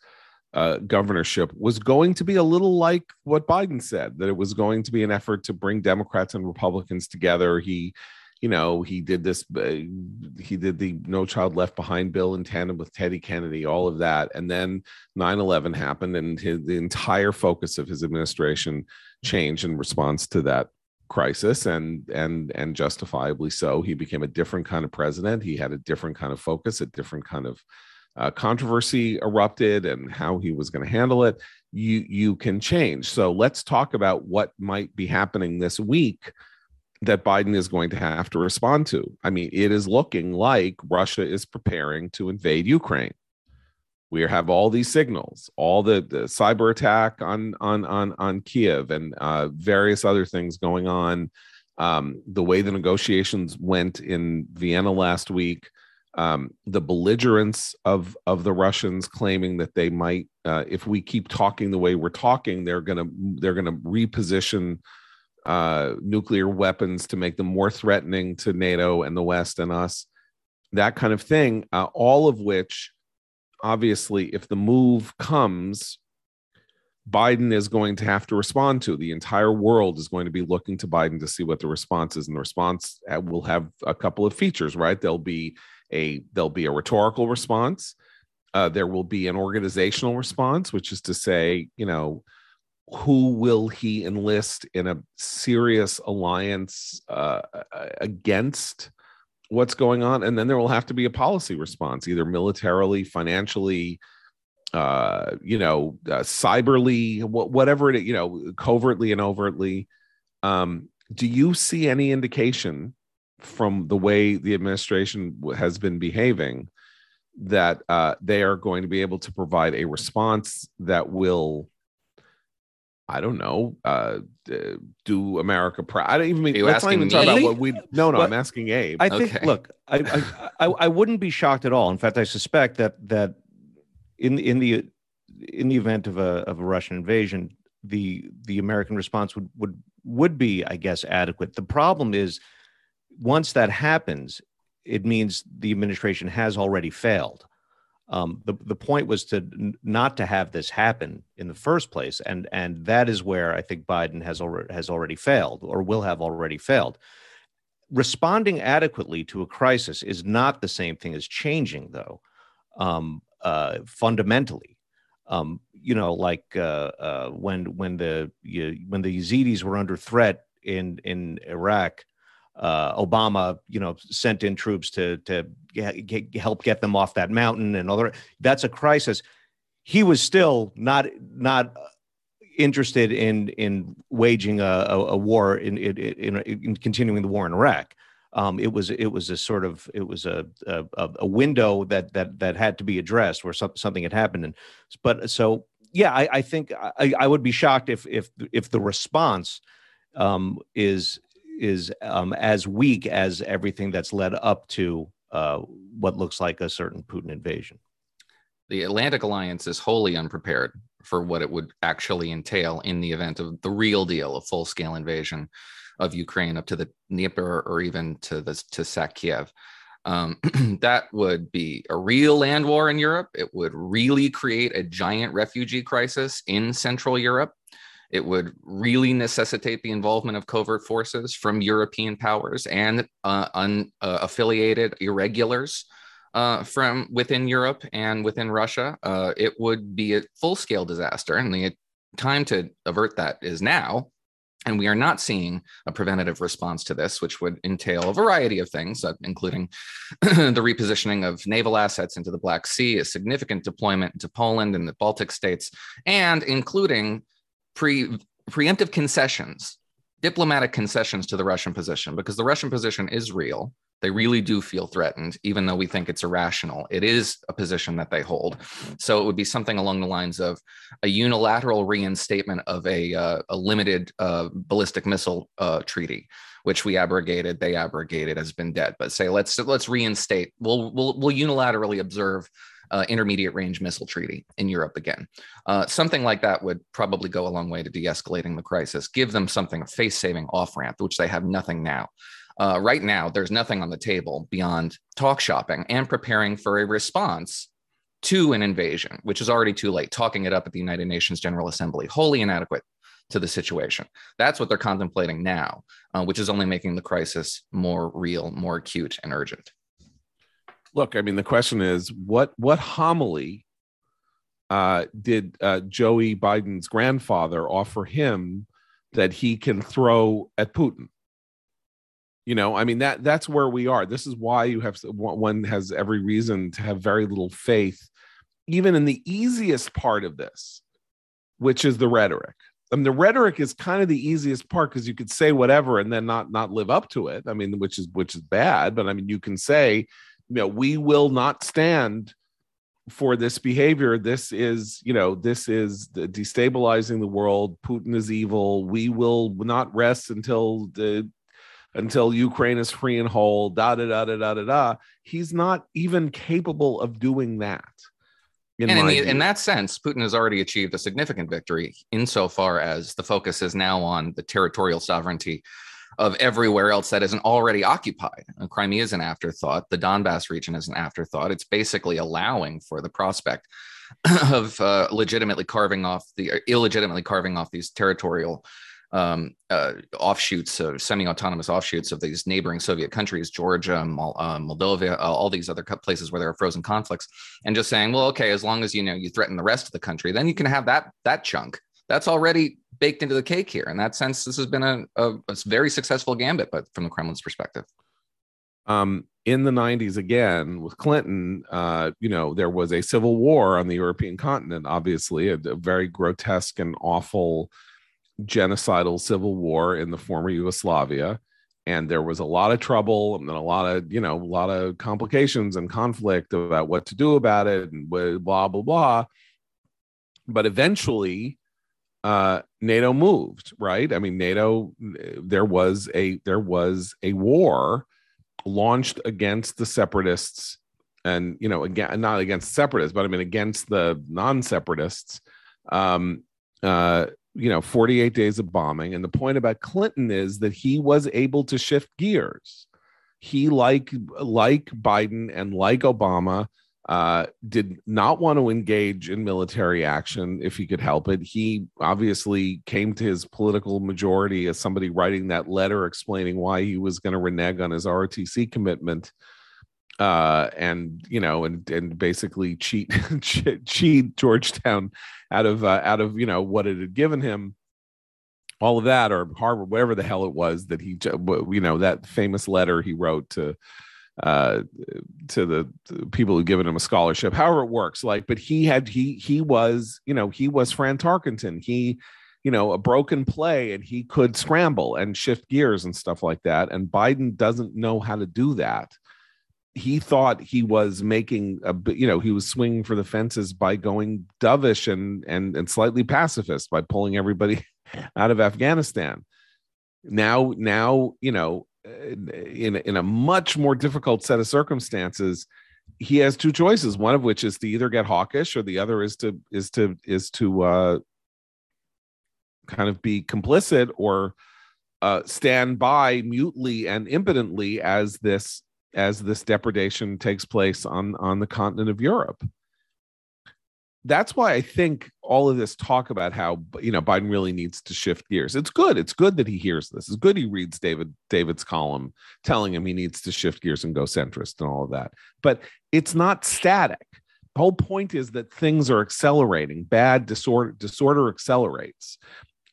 uh, governorship was going to be a little like what Biden said, that it was going to be an effort to bring Democrats and Republicans together. He you know, he did this, uh, he did the No Child Left Behind bill in tandem with Teddy Kennedy, all of that. And then 9 11 happened, and his, the entire focus of his administration changed in response to that crisis and and and justifiably so he became a different kind of president he had a different kind of focus a different kind of uh, controversy erupted and how he was going to handle it you you can change so let's talk about what might be happening this week that Biden is going to have to respond to. I mean, it is looking like Russia is preparing to invade Ukraine. We have all these signals, all the, the cyber attack on on on on Kiev and uh, various other things going on. Um, the way the negotiations went in Vienna last week, um, the belligerence of of the Russians claiming that they might, uh, if we keep talking the way we're talking, they're gonna they're gonna reposition uh, nuclear weapons to make them more threatening to NATO and the West and us, that kind of thing. Uh, all of which, obviously, if the move comes, Biden is going to have to respond to. The entire world is going to be looking to Biden to see what the response is, and the response uh, will have a couple of features. Right? There'll be a there'll be a rhetorical response. Uh, there will be an organizational response, which is to say, you know, who will he enlist in a serious alliance uh, against what's going on and then there will have to be a policy response either militarily financially uh, you know uh, cyberly whatever it you know covertly and overtly. Um, do you see any indication from the way the administration has been behaving that uh, they are going to be able to provide a response that will I don't know, uh, do America proud. I don't even mean. Let's not even talk about what we. No, no, I'm asking Abe. I think. Okay. Look, I, I, I, I wouldn't be shocked at all. In fact, I suspect that that in in the in the event of a of a Russian invasion, the the American response would would would be, I guess, adequate. The problem is, once that happens, it means the administration has already failed. Um, the the point was to n- not to have this happen in the first place, and and that is where I think Biden has already has already failed or will have already failed. Responding adequately to a crisis is not the same thing as changing, though. Um, uh, fundamentally, um, you know, like uh, uh, when when the you, when the Yazidis were under threat in in Iraq, uh, Obama, you know, sent in troops to to get, help get them off that mountain and other. That's a crisis. He was still not not interested in in waging a, a, a war in, in, in in continuing the war in Iraq. Um, it was it was a sort of it was a, a, a window that that that had to be addressed where some, something had happened and but so yeah I, I think I, I would be shocked if if if the response um, is is um, as weak as everything that's led up to uh, what looks like a certain Putin invasion. The Atlantic Alliance is wholly unprepared for what it would actually entail in the event of the real deal, a full scale invasion of Ukraine up to the Dnieper or even to the to sack Kiev. Um, that would be a real land war in Europe. It would really create a giant refugee crisis in Central Europe. It would really necessitate the involvement of covert forces from European powers and uh, unaffiliated uh, irregulars uh, from within Europe and within Russia. Uh, it would be a full scale disaster. And the time to avert that is now. And we are not seeing a preventative response to this, which would entail a variety of things, uh, including the repositioning of naval assets into the Black Sea, a significant deployment into Poland and the Baltic states, and including pre preemptive concessions, diplomatic concessions to the Russian position, because the Russian position is real. They really do feel threatened, even though we think it's irrational. It is a position that they hold. So it would be something along the lines of a unilateral reinstatement of a, uh, a limited uh, ballistic missile uh, treaty, which we abrogated. They abrogated has been dead. But say let's let's reinstate. We'll we'll, we'll unilaterally observe uh, intermediate range missile treaty in Europe again. Uh, something like that would probably go a long way to de escalating the crisis, give them something, a face saving off ramp, which they have nothing now. Uh, right now, there's nothing on the table beyond talk shopping and preparing for a response to an invasion, which is already too late. Talking it up at the United Nations General Assembly, wholly inadequate to the situation. That's what they're contemplating now, uh, which is only making the crisis more real, more acute, and urgent. Look, I mean, the question is what what homily uh, did uh, Joey Biden's grandfather offer him that he can throw at Putin? You know, I mean that that's where we are. This is why you have one has every reason to have very little faith, even in the easiest part of this, which is the rhetoric. I mean, the rhetoric is kind of the easiest part because you could say whatever and then not not live up to it. I mean, which is which is bad. But I mean, you can say, you know, we will not stand for this behavior. This is, you know, this is destabilizing the world. Putin is evil. We will not rest until the until Ukraine is free and whole. Da da da da da da da. He's not even capable of doing that. In and in, the, in, that sense, Putin has already achieved a significant victory insofar as the focus is now on the territorial sovereignty of everywhere else that isn't already occupied. And Crimea is an afterthought. The Donbass region is an afterthought. It's basically allowing for the prospect of uh, legitimately carving off the illegitimately carving off these territorial um, uh, offshoots of semi-autonomous offshoots of these neighboring Soviet countries, Georgia, Mol- uh, Moldova, uh, all these other places where there are frozen conflicts, and just saying, well, okay, as long as you know you threaten the rest of the country, then you can have that that chunk. That's already baked into the cake here. In that sense, this has been a, a, a very successful gambit, but from the Kremlin's perspective. Um, in the 90s, again, with Clinton, uh, you know, there was a civil war on the European continent, obviously, a, a very grotesque and awful genocidal civil war in the former Yugoslavia. And there was a lot of trouble and a lot of, you know, a lot of complications and conflict about what to do about it and blah, blah, blah. But eventually, uh, NATO moved, right? I mean, NATO, there was a there was a war launched against the separatists and you know again not against separatists but i mean against the non-separatists um uh you know 48 days of bombing and the point about clinton is that he was able to shift gears he like like biden and like obama uh, did not want to engage in military action if he could help it. He obviously came to his political majority as somebody writing that letter explaining why he was going to renege on his ROTC commitment uh, and you know, and and basically cheat cheat Georgetown out of uh, out of you know what it had given him, all of that, or Harvard, whatever the hell it was that he, you know, that famous letter he wrote to uh to the, the people who given him a scholarship however it works like but he had he he was you know he was fran tarkenton. He you know a broken play and he could scramble and shift gears and stuff like that. And biden doesn't know how to do that. He thought he was making a you know he was swinging for the fences by going dovish and and and slightly pacifist by pulling everybody out of Afghanistan. Now now you know in in a much more difficult set of circumstances he has two choices one of which is to either get hawkish or the other is to is to is to uh kind of be complicit or uh, stand by mutely and impotently as this as this depredation takes place on on the continent of Europe. That's why I think all of this talk about how you know Biden really needs to shift gears. It's good. It's good that he hears this. It's good he reads David David's column telling him he needs to shift gears and go centrist and all of that. But it's not static. The whole point is that things are accelerating. Bad disorder disorder accelerates.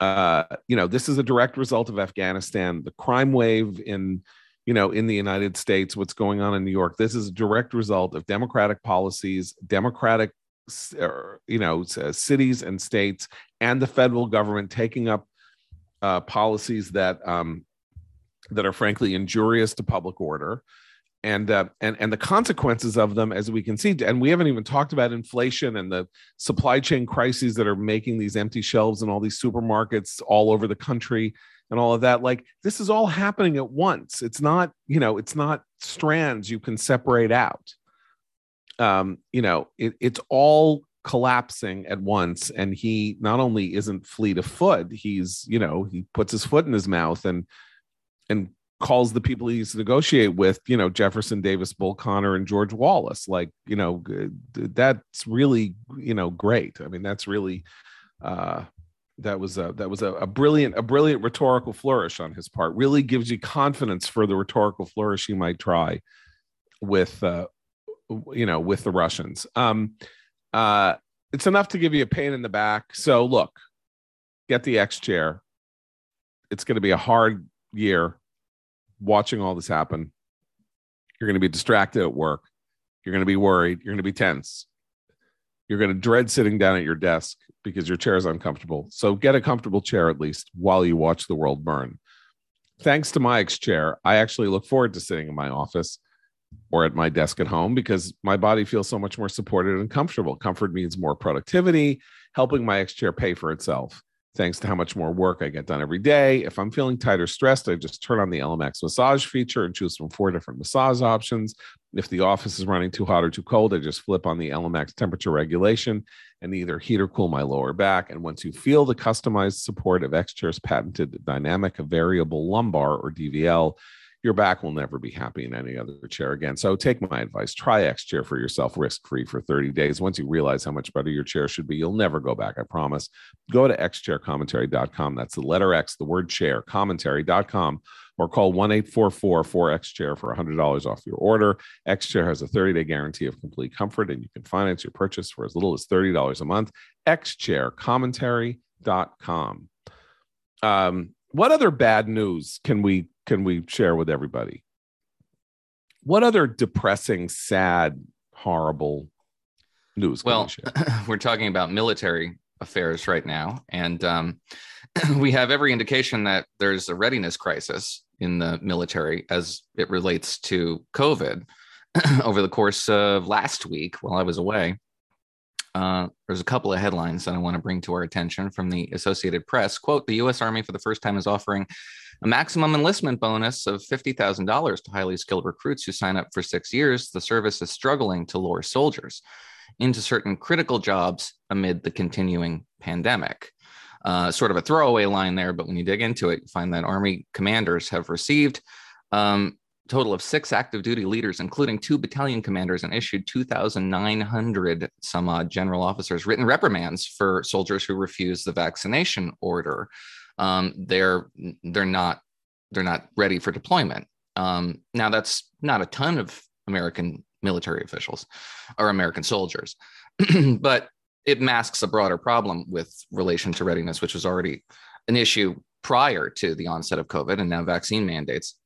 Uh, you know, this is a direct result of Afghanistan. The crime wave in you know, in the United States, what's going on in New York. This is a direct result of democratic policies, democratic, you know, cities and states, and the federal government taking up uh, policies that um, that are frankly injurious to public order. And, uh, and and the consequences of them, as we can see, and we haven't even talked about inflation and the supply chain crises that are making these empty shelves in all these supermarkets all over the country and all of that. Like this is all happening at once. It's not you know it's not strands you can separate out um you know it, it's all collapsing at once. And he not only isn't fleet of foot he's you know he puts his foot in his mouth and and calls the people he needs to negotiate with you know jefferson davis bull connor and george wallace. Like you know that's really you know great. I mean that's really uh that was a that was a, a, brilliant a brilliant rhetorical flourish on his part. Really gives you confidence for the rhetorical flourish he might try with uh you know with the russians. Um uh it's enough to give you a pain in the back. So look get the x chair. It's going to be a hard year watching all this happen. You're going to be distracted at work. You're going to be worried. You're going to be tense. You're going to dread sitting down at your desk because your chair is uncomfortable. So get a comfortable chair at least while you watch the world burn. Thanks to my X chair, I actually look forward to sitting in my office or at my desk at home because my body feels so much more supported and comfortable. Comfort means more productivity, helping my X chair pay for itself thanks to how much more work I get done every day. If I'm feeling tight or stressed, I just turn on the ELEMAX massage feature and choose from four different massage options. If the office is running too hot or too cold, I just flip on the ELEMAX temperature regulation and either heat or cool my lower back. And once you feel the customized support of X-Chair's patented dynamic variable lumbar or DVL, your back will never be happy in any other chair again. So take my advice. Try X Chair for yourself risk free for 30 days. Once you realize how much better your chair should be, you'll never go back, I promise. Go to xchaircommentary.com. That's the letter X, the word chair, commentary.com, or call 1 844 4X Chair for $100 off your order. X Chair has a 30 day guarantee of complete comfort, and you can finance your purchase for as little as $30 a month. xchaircommentary.com. Um, what other bad news can we can we share with everybody? What other depressing, sad, horrible news? Well, we are talking about military affairs right now, and um, we have every indication that there's a readiness crisis in the military as it relates to COVID. Over the course of last week, while I was away, uh, there's a couple of headlines that I want to bring to our attention from the Associated Press. Quote The U.S. Army for the first time is offering a maximum enlistment bonus of $50,000 to highly skilled recruits who sign up for six years. The service is struggling to lure soldiers into certain critical jobs amid the continuing pandemic. Uh, sort of a throwaway line there, but when you dig into it, you find that Army commanders have received um, total of six active duty leaders, including two battalion commanders, and issued 2,900 some odd general officers written reprimands for soldiers who refuse the vaccination order. Um, they're they're not they're not ready for deployment. Um, now that's not a ton of American military officials or American soldiers, but it masks a broader problem with relation to readiness, which was already an issue prior to the onset of COVID, and now vaccine mandates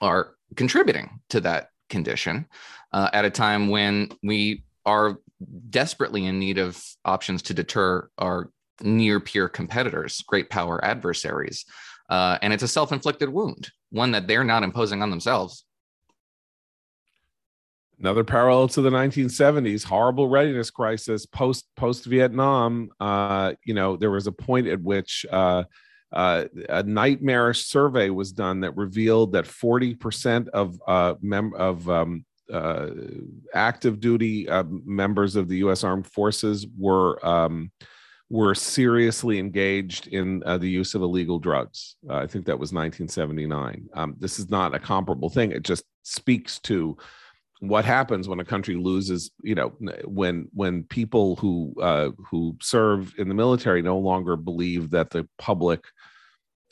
are contributing to that condition uh, at a time when we are desperately in need of options to deter our near peer competitors, great power adversaries. Uh, and it's a self inflicted wound, one that they're not imposing on themselves. Another parallel to the 1970s, horrible readiness crisis post post Vietnam. Uh, you know, there was a point at which uh, uh, a nightmarish survey was done that revealed that 40% of uh, mem- of um, uh, active duty uh, members of the U.S. Armed Forces were um, were seriously engaged in uh, the use of illegal drugs. Uh, I think that was 1979. Um, this is not a comparable thing. It just speaks to what happens when a country loses you know when when people who uh, who serve in the military no longer believe that the public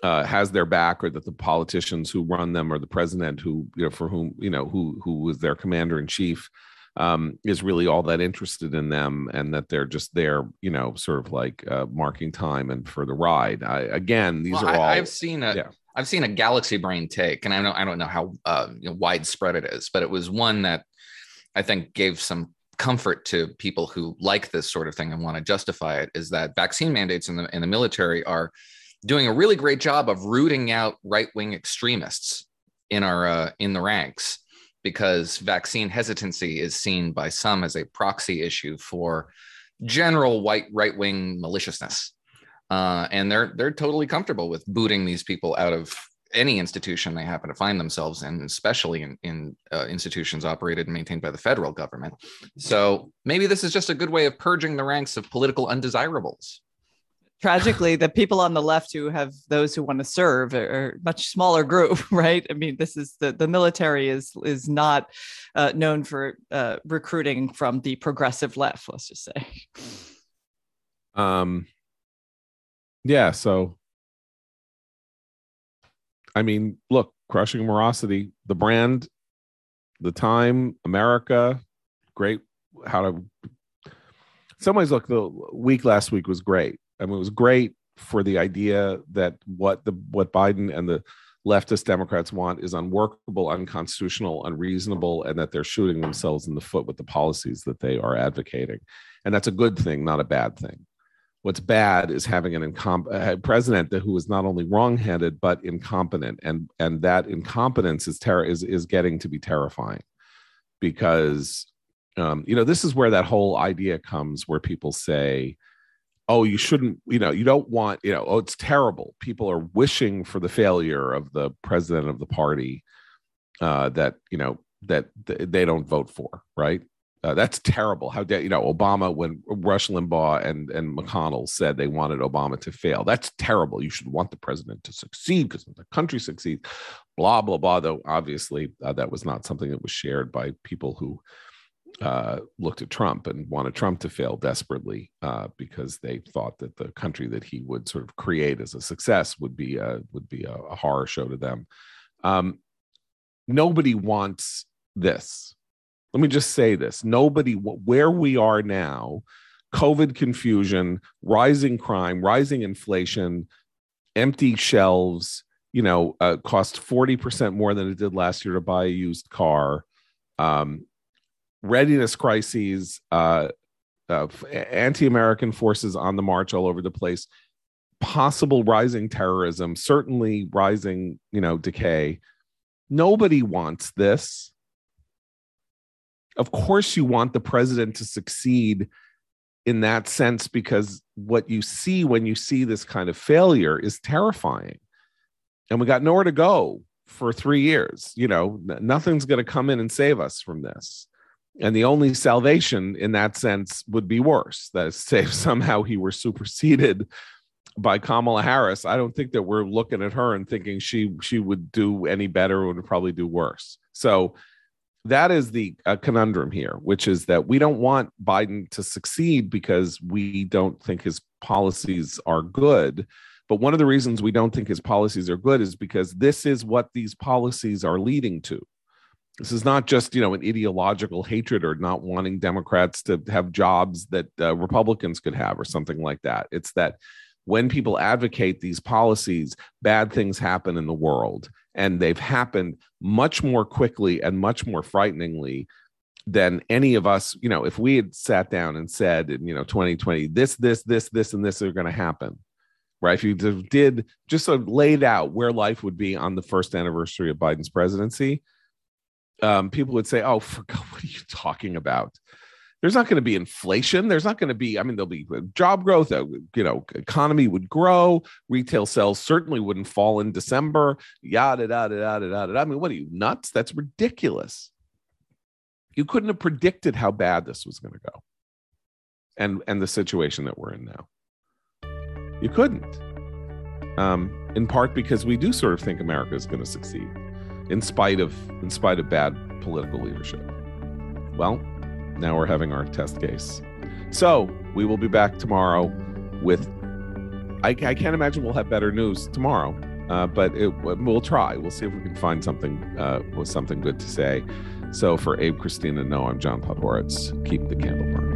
uh, has their back or that the politicians who run them or the president who you know for whom you know who who was their commander in chief um, is really all that interested in them and that they're just there you know sort of like uh, marking time and for the ride I, again these well, are all i've seen a yeah. I've seen a galaxy brain take and i don't i don't know how uh, you know, widespread it is but it was one that i think gave some comfort to people who like this sort of thing and want to justify it is that vaccine mandates in the in the military are doing a really great job of rooting out right wing extremists in our uh, in the ranks because vaccine hesitancy is seen by some as a proxy issue for general white right wing maliciousness. Uh, and they're they're totally comfortable with booting these people out of any institution they happen to find themselves in, especially in, in uh, institutions operated and maintained by the federal government. So maybe this is just a good way of purging the ranks of political undesirables tragically the people on the left who have those who want to serve are, a much smaller group right i mean this is the the military is is not uh, known for uh, recruiting from the progressive left let's just say um yeah, so I mean, look, crushing morosity, the brand, the time, America, great. How to some ways look the week last week was great. I mean, it was great for the idea that what the what Biden and the leftist Democrats want is unworkable, unconstitutional, unreasonable, and that they're shooting themselves in the foot with the policies that they are advocating. And that's a good thing, not a bad thing. What's bad is having an incom- a president who is not only wrongheaded but incompetent, and and that incompetence is ter- is is getting to be terrifying, because um, you know this is where that whole idea comes, where people say, oh you shouldn't you know you don't want you know oh it's terrible. People are wishing for the failure of the president of the party uh, that you know that they don't vote for right? Uh, that's terrible. How dare you know obama when rush limbaugh and and mcconnell said they wanted obama to fail that's terrible. You should want the president to succeed because the country succeeds blah blah blah though obviously uh, that was not something that was shared by people who uh, looked at Trump and wanted Trump to fail desperately uh, because they thought that the country that he would sort of create as a success would be a, would be a, a horror show to them. Um, nobody wants this. Let me just say this: nobody where we are now, COVID confusion, rising crime, rising inflation, empty shelves. You know, uh, cost forty percent more than it did last year to buy a used car. Um, readiness crises, uh, uh, anti-American forces on the march all over the place, possible rising terrorism, certainly rising, you know, decay. Nobody wants this. Of course, you want the president to succeed in that sense because what you see when you see this kind of failure is terrifying. And we got nowhere to go for three years. You know, nothing's going to come in and save us from this and the only salvation in that sense would be worse. That is, say somehow he were superseded by Kamala Harris, I don't think that we're looking at her and thinking she she would do any better would probably do worse. So that is the uh, conundrum here, which is that we don't want Biden to succeed because we don't think his policies are good. But one of the reasons we don't think his policies are good is because this is what these policies are leading to. This is not just you know an ideological hatred or not wanting Democrats to have jobs that uh, Republicans could have or something like that. It's that when people advocate these policies, bad things happen in the world, and they've happened much more quickly and much more frighteningly than any of us. You know, if we had sat down and said, in you know, 2020, this, this, this, this, and this are going to happen, right? If you did just sort of laid out where life would be on the first anniversary of Biden's presidency, um, people would say, "Oh, for God, what are you talking about?" There's not going to be inflation. There's not going to be. I mean, there'll be uh, job growth. Uh, you know, economy would grow. Retail sales certainly wouldn't fall in December. Yada yada yada yada. I mean, what are you nuts? That's ridiculous. You couldn't have predicted how bad this was going to go, and and the situation that we're in now. You couldn't. Um, in part because we do sort of think America is going to succeed in spite of in spite of bad political leadership. Well, now we're having our test case. So we will be back tomorrow with. I, I can't imagine we'll have better news tomorrow, uh, but it, we'll try. We'll see if we can find something uh, with something good to say. So for Abe, Christine, Noah, I'm John Podhoretz. Keep the candle.